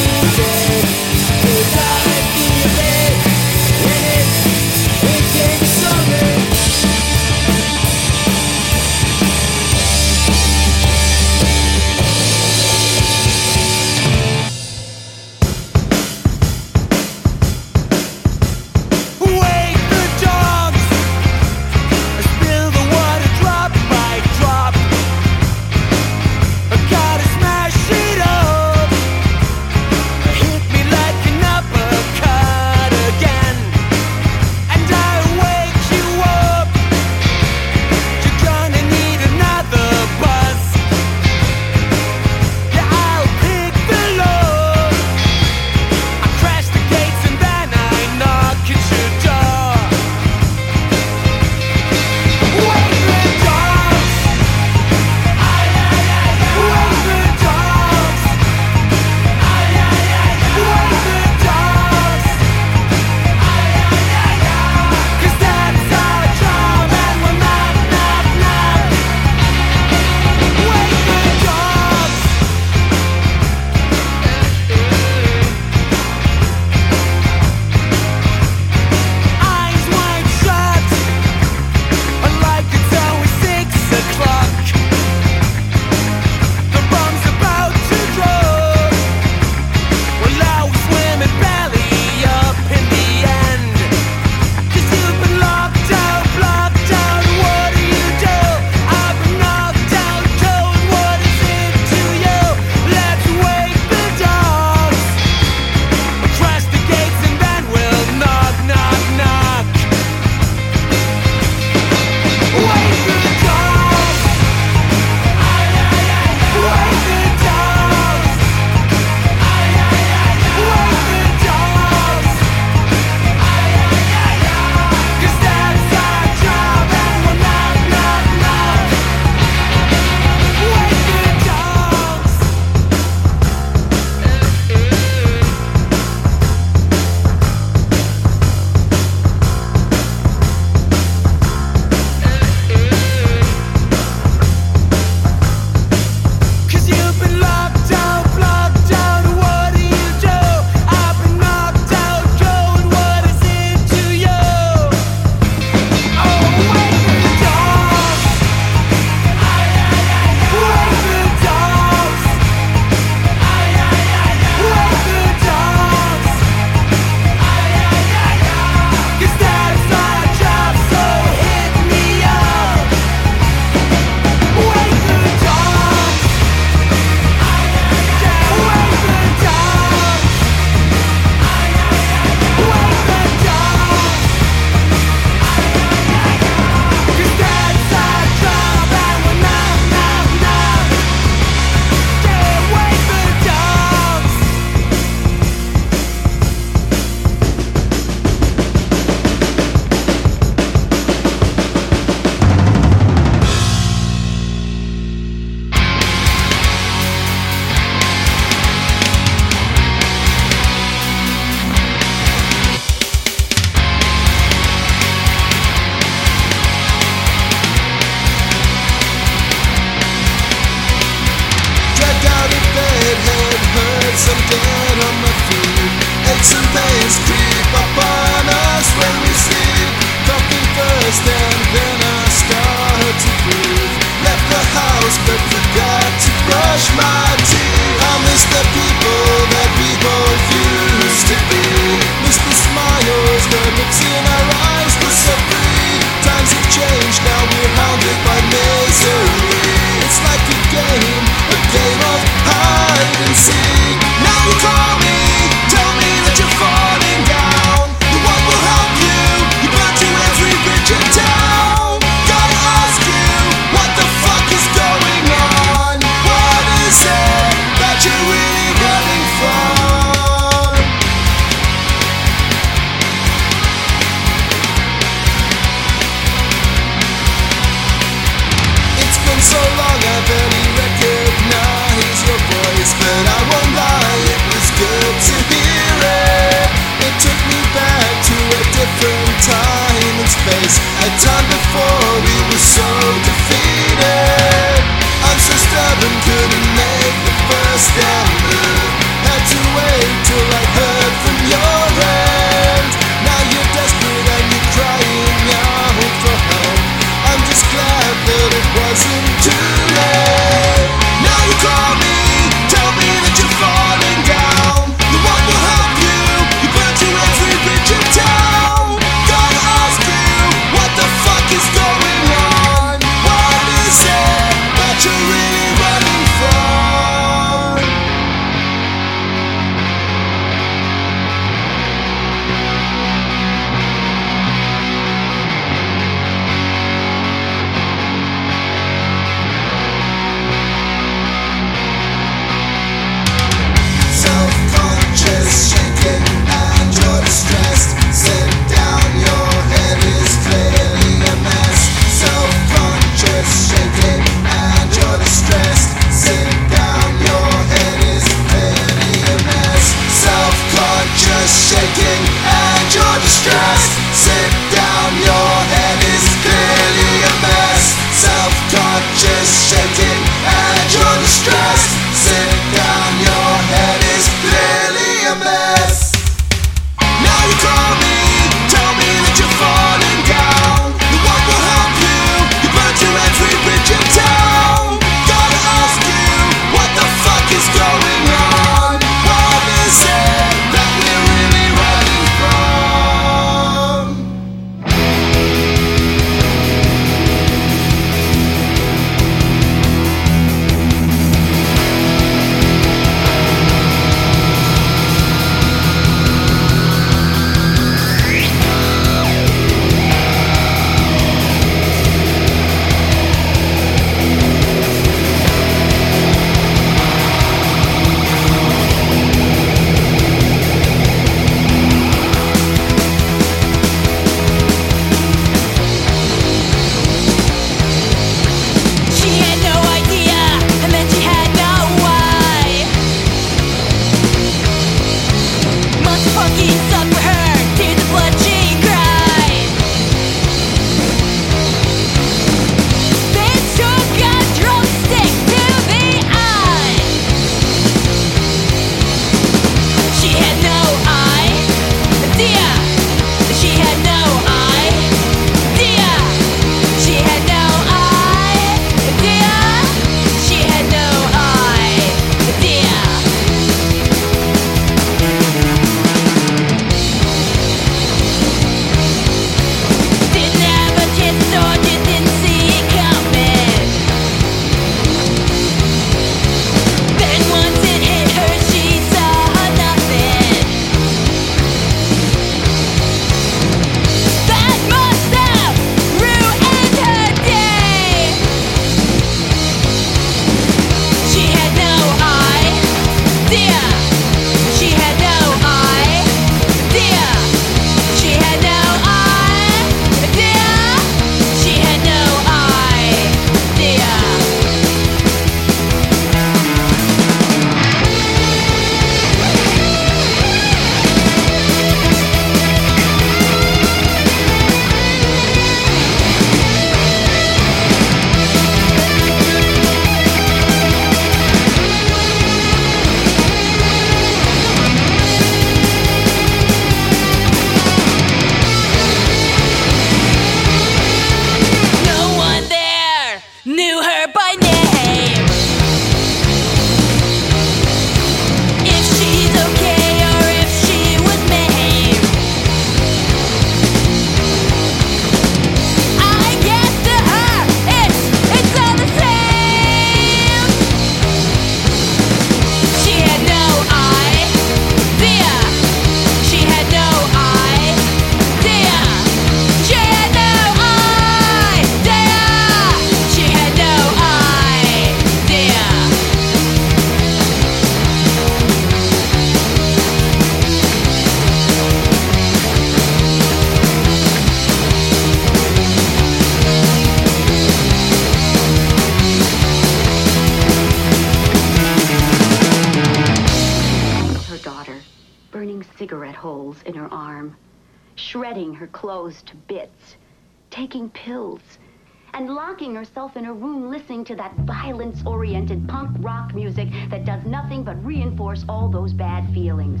that violence-oriented punk rock music that does nothing but reinforce all those bad feelings.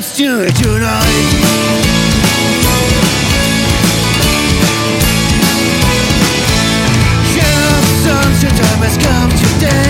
let's do it tonight. Sunshine time has come today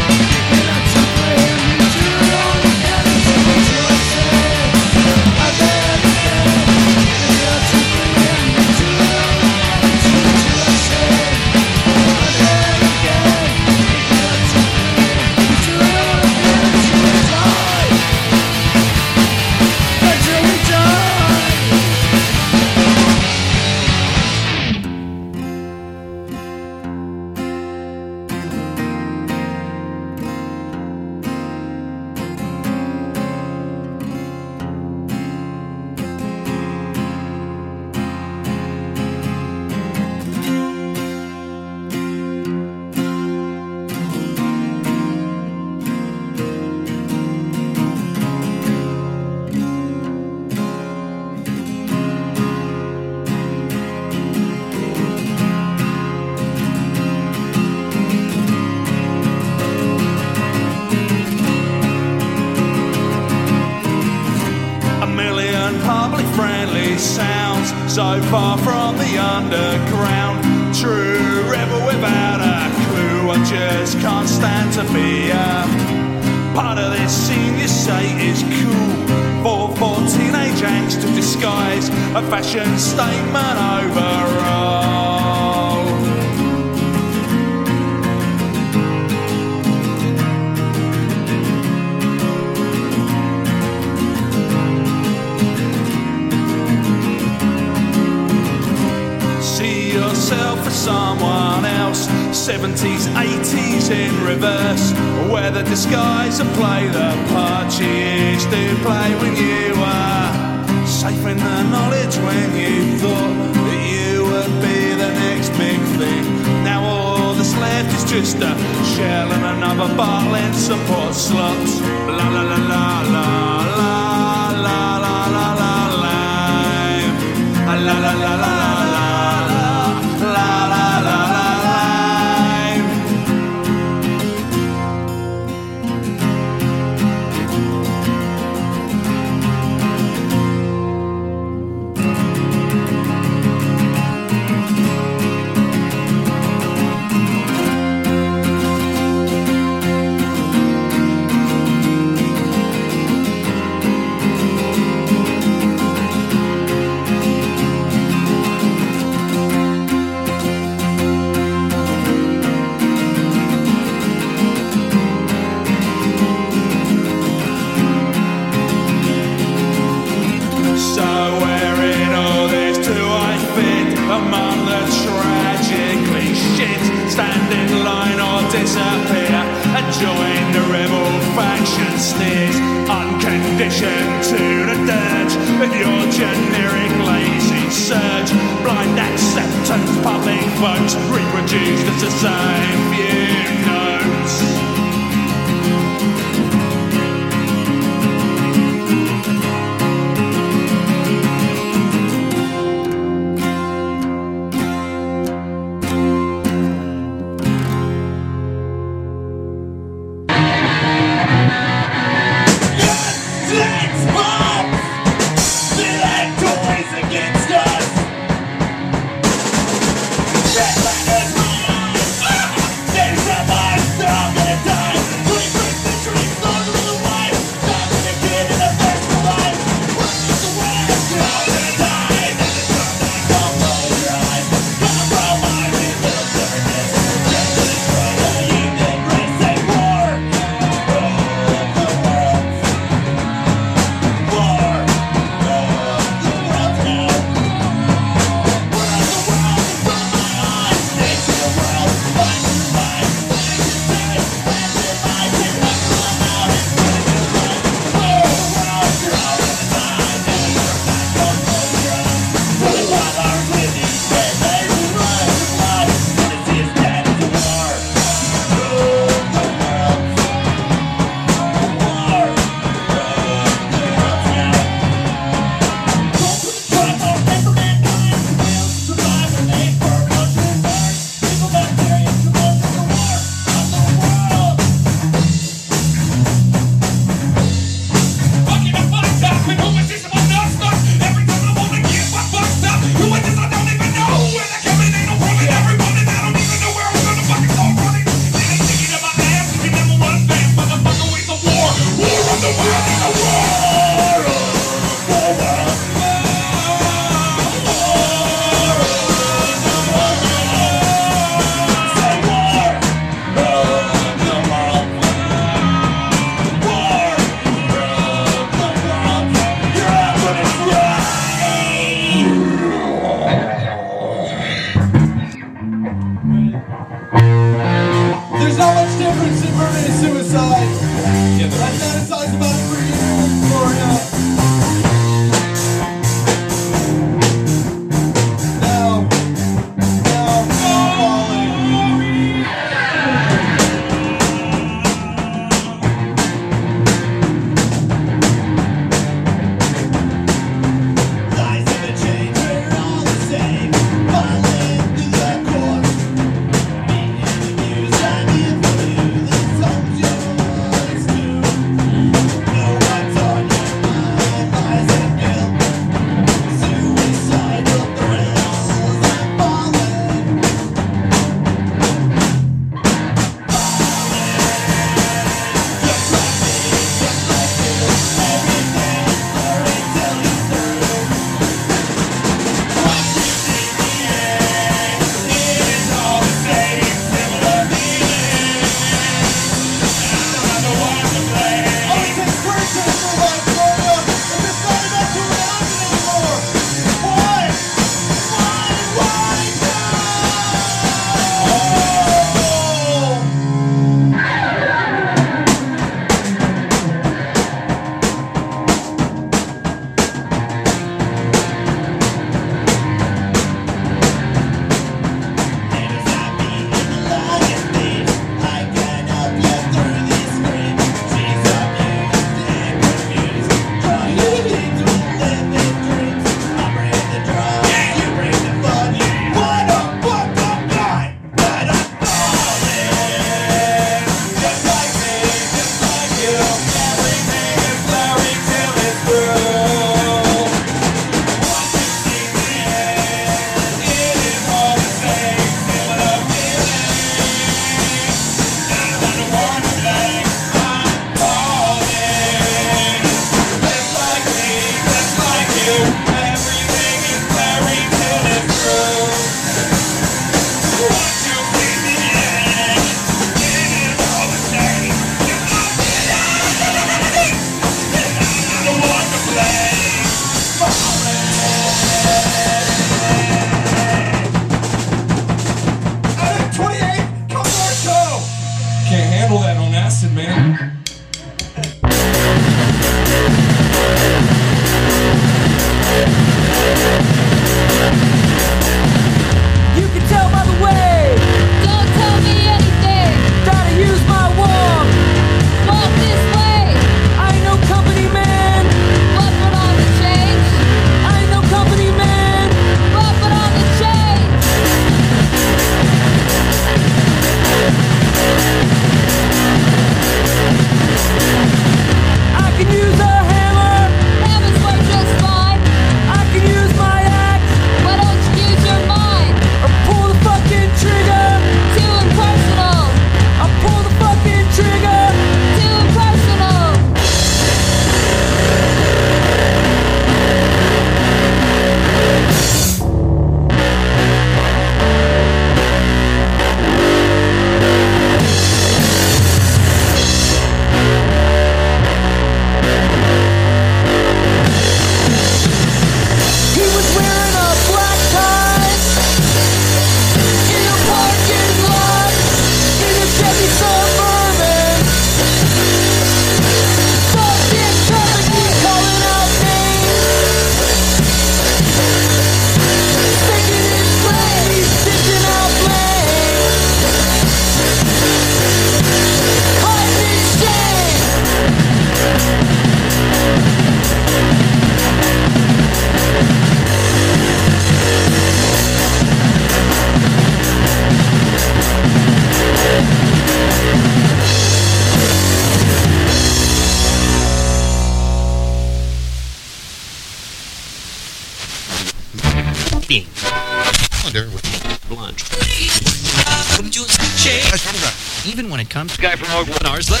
When it comes to guy from our webinars, let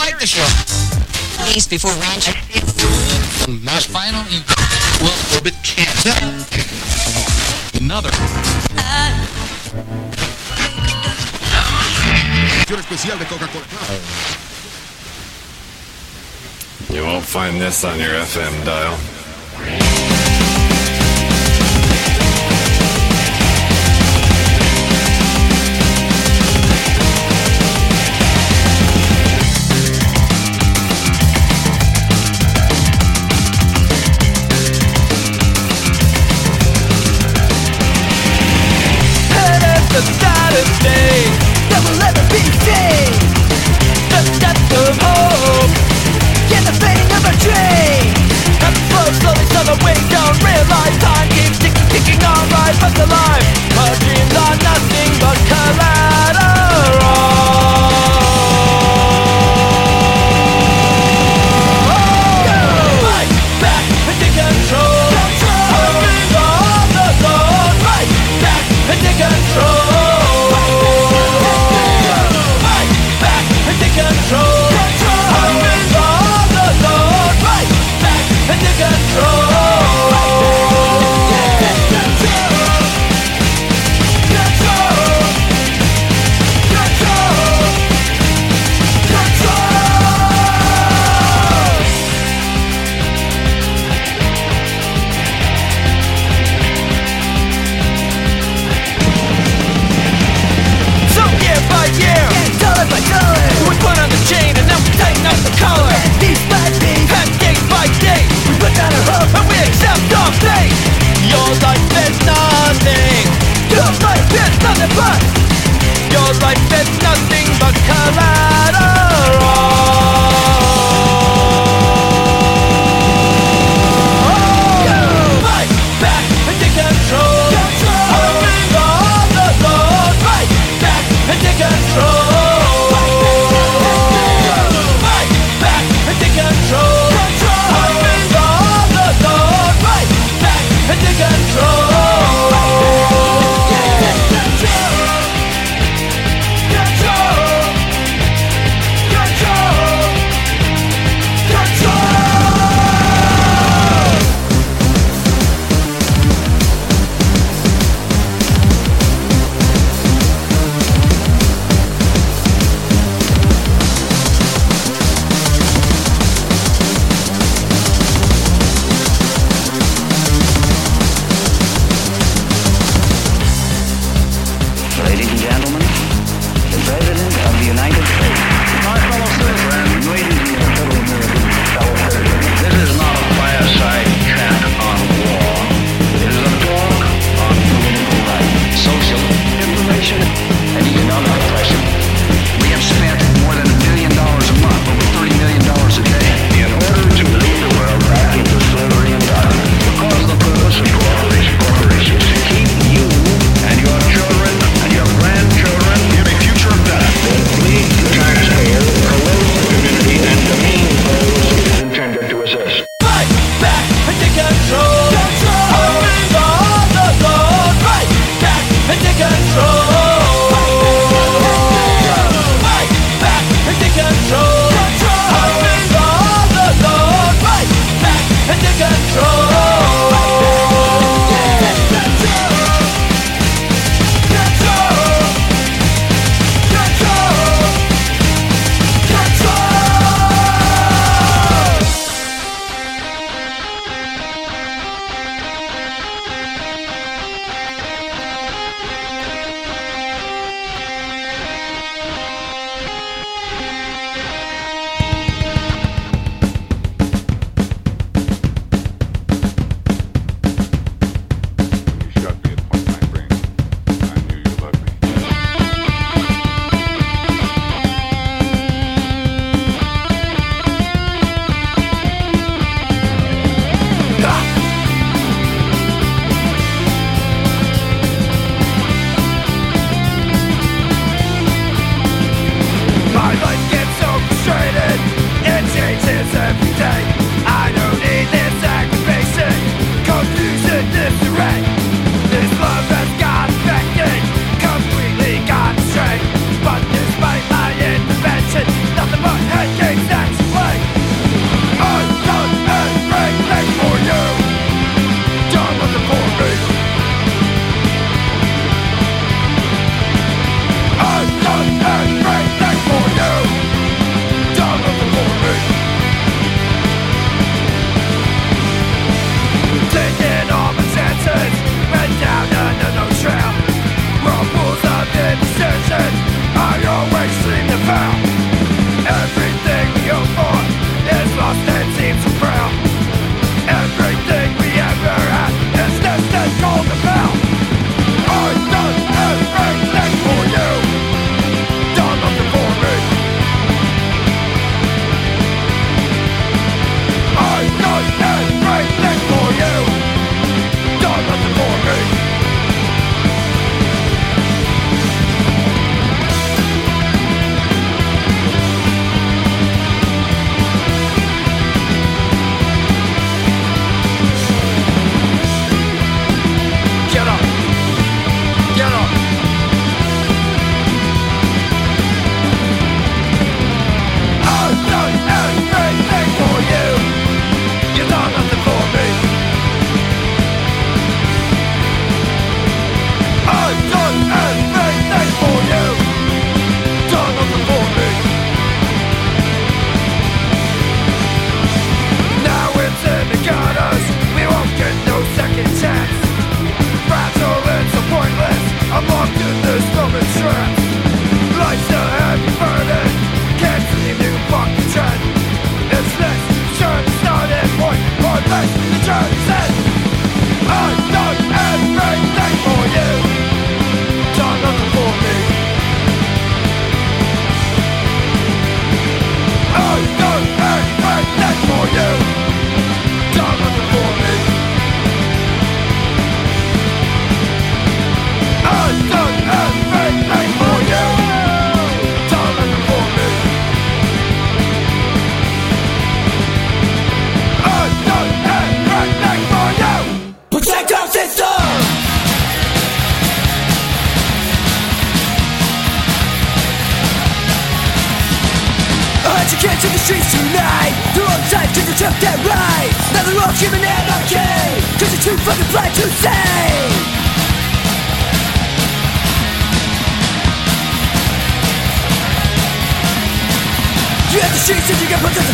like the show. Please before ranch. Not final. You well, orbit can't. Another. especial de Coca-Cola. You won't find this on your FM dial. the day That will ever be The depth of hope. Yeah, the fading of our slowly Realize time keeps ticking, ticking past the line nothing but collateral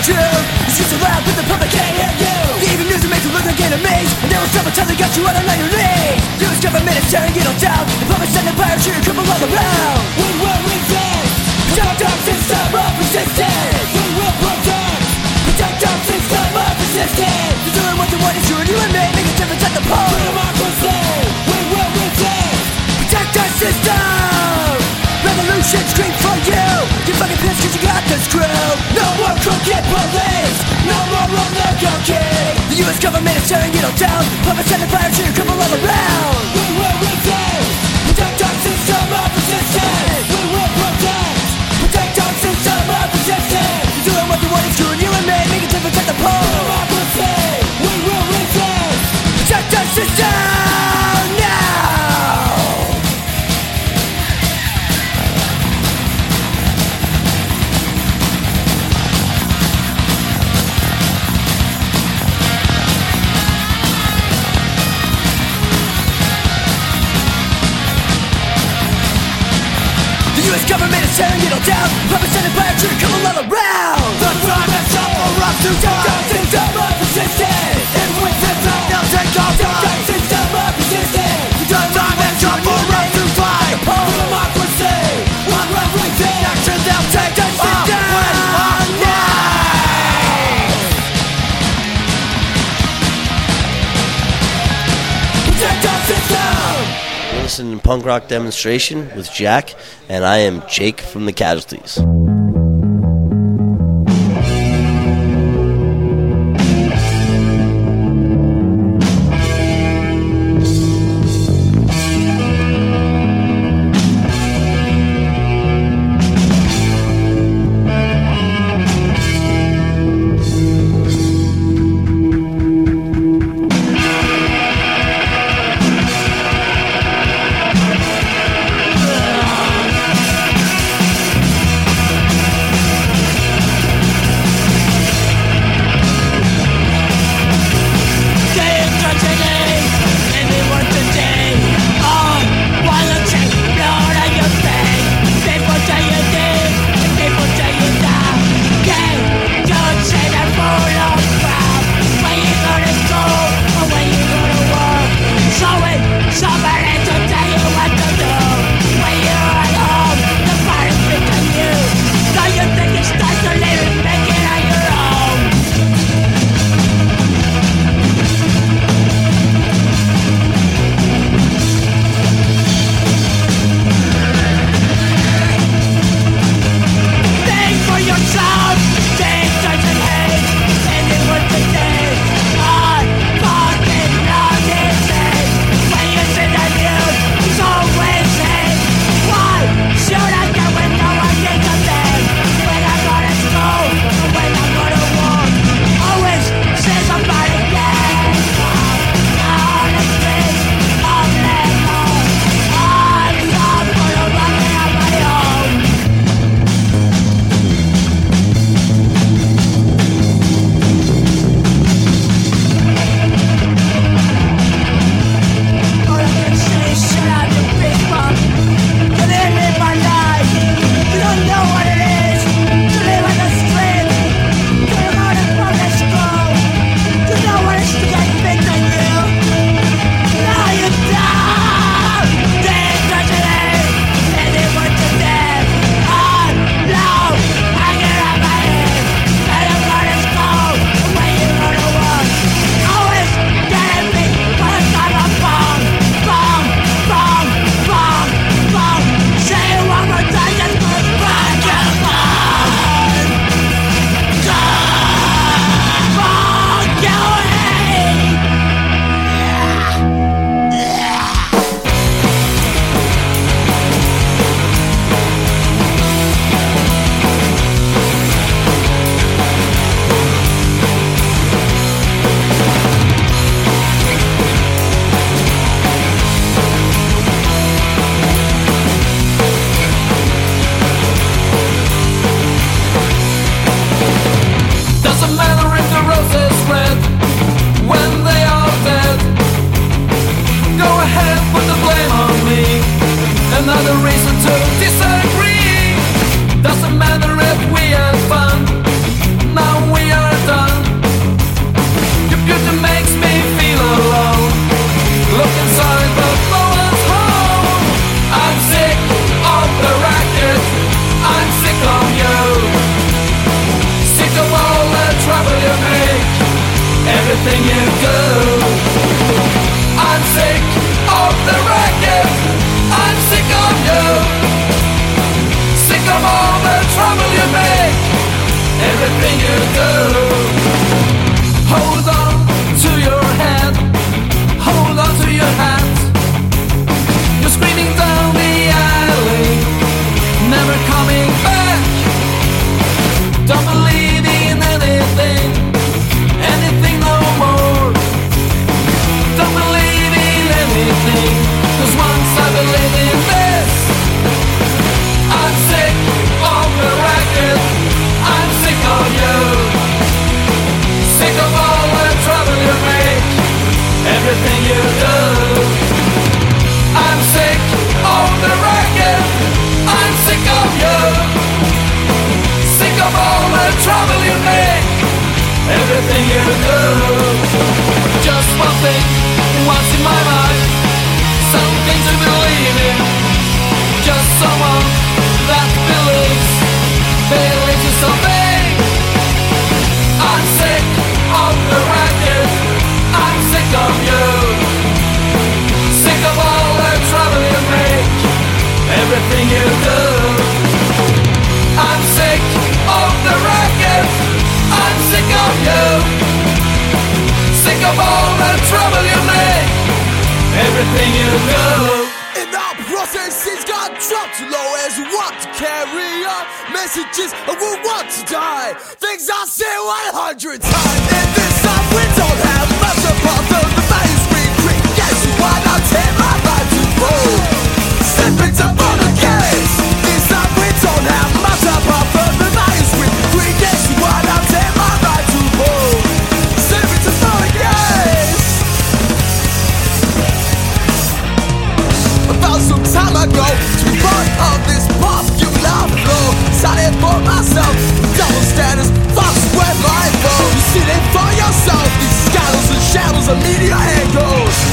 truth The streets are loud but the public can't hear you. The even news will make you look like amaze And they will stop until they got you out on your knees US government is tearing it all down. The public sending fire to your cripple all around We will resist. Protect our system of resistance We will protect. Protect our system of resistance You're doing what you want, it's you and you and me. Make a difference at the For democracy. We will resist. Protect our system Revolution scream for you. You fucking pissed cause you got the screw. No more crooked police. No more oligarchy The US government is tearing all down. Puppets sending fire to your cripple all around We? Will resist Protect our system of resistance To Punk Rock Demonstration with Jack, and I am Jake from the Casualties. Of all the trouble you make Everything you do. In the process it's got dropped low as what? To carry on Messages I will want to die. Things I say 100 times. In this life we don't have much apart from the manuscript Guess what I take my mind to move yourself. Double standards, Fox my life You see them for yourself. These scholars and shadows of media angles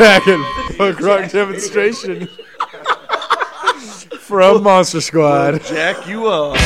Kraken punk rock demonstration from Monster Squad. Jack you up.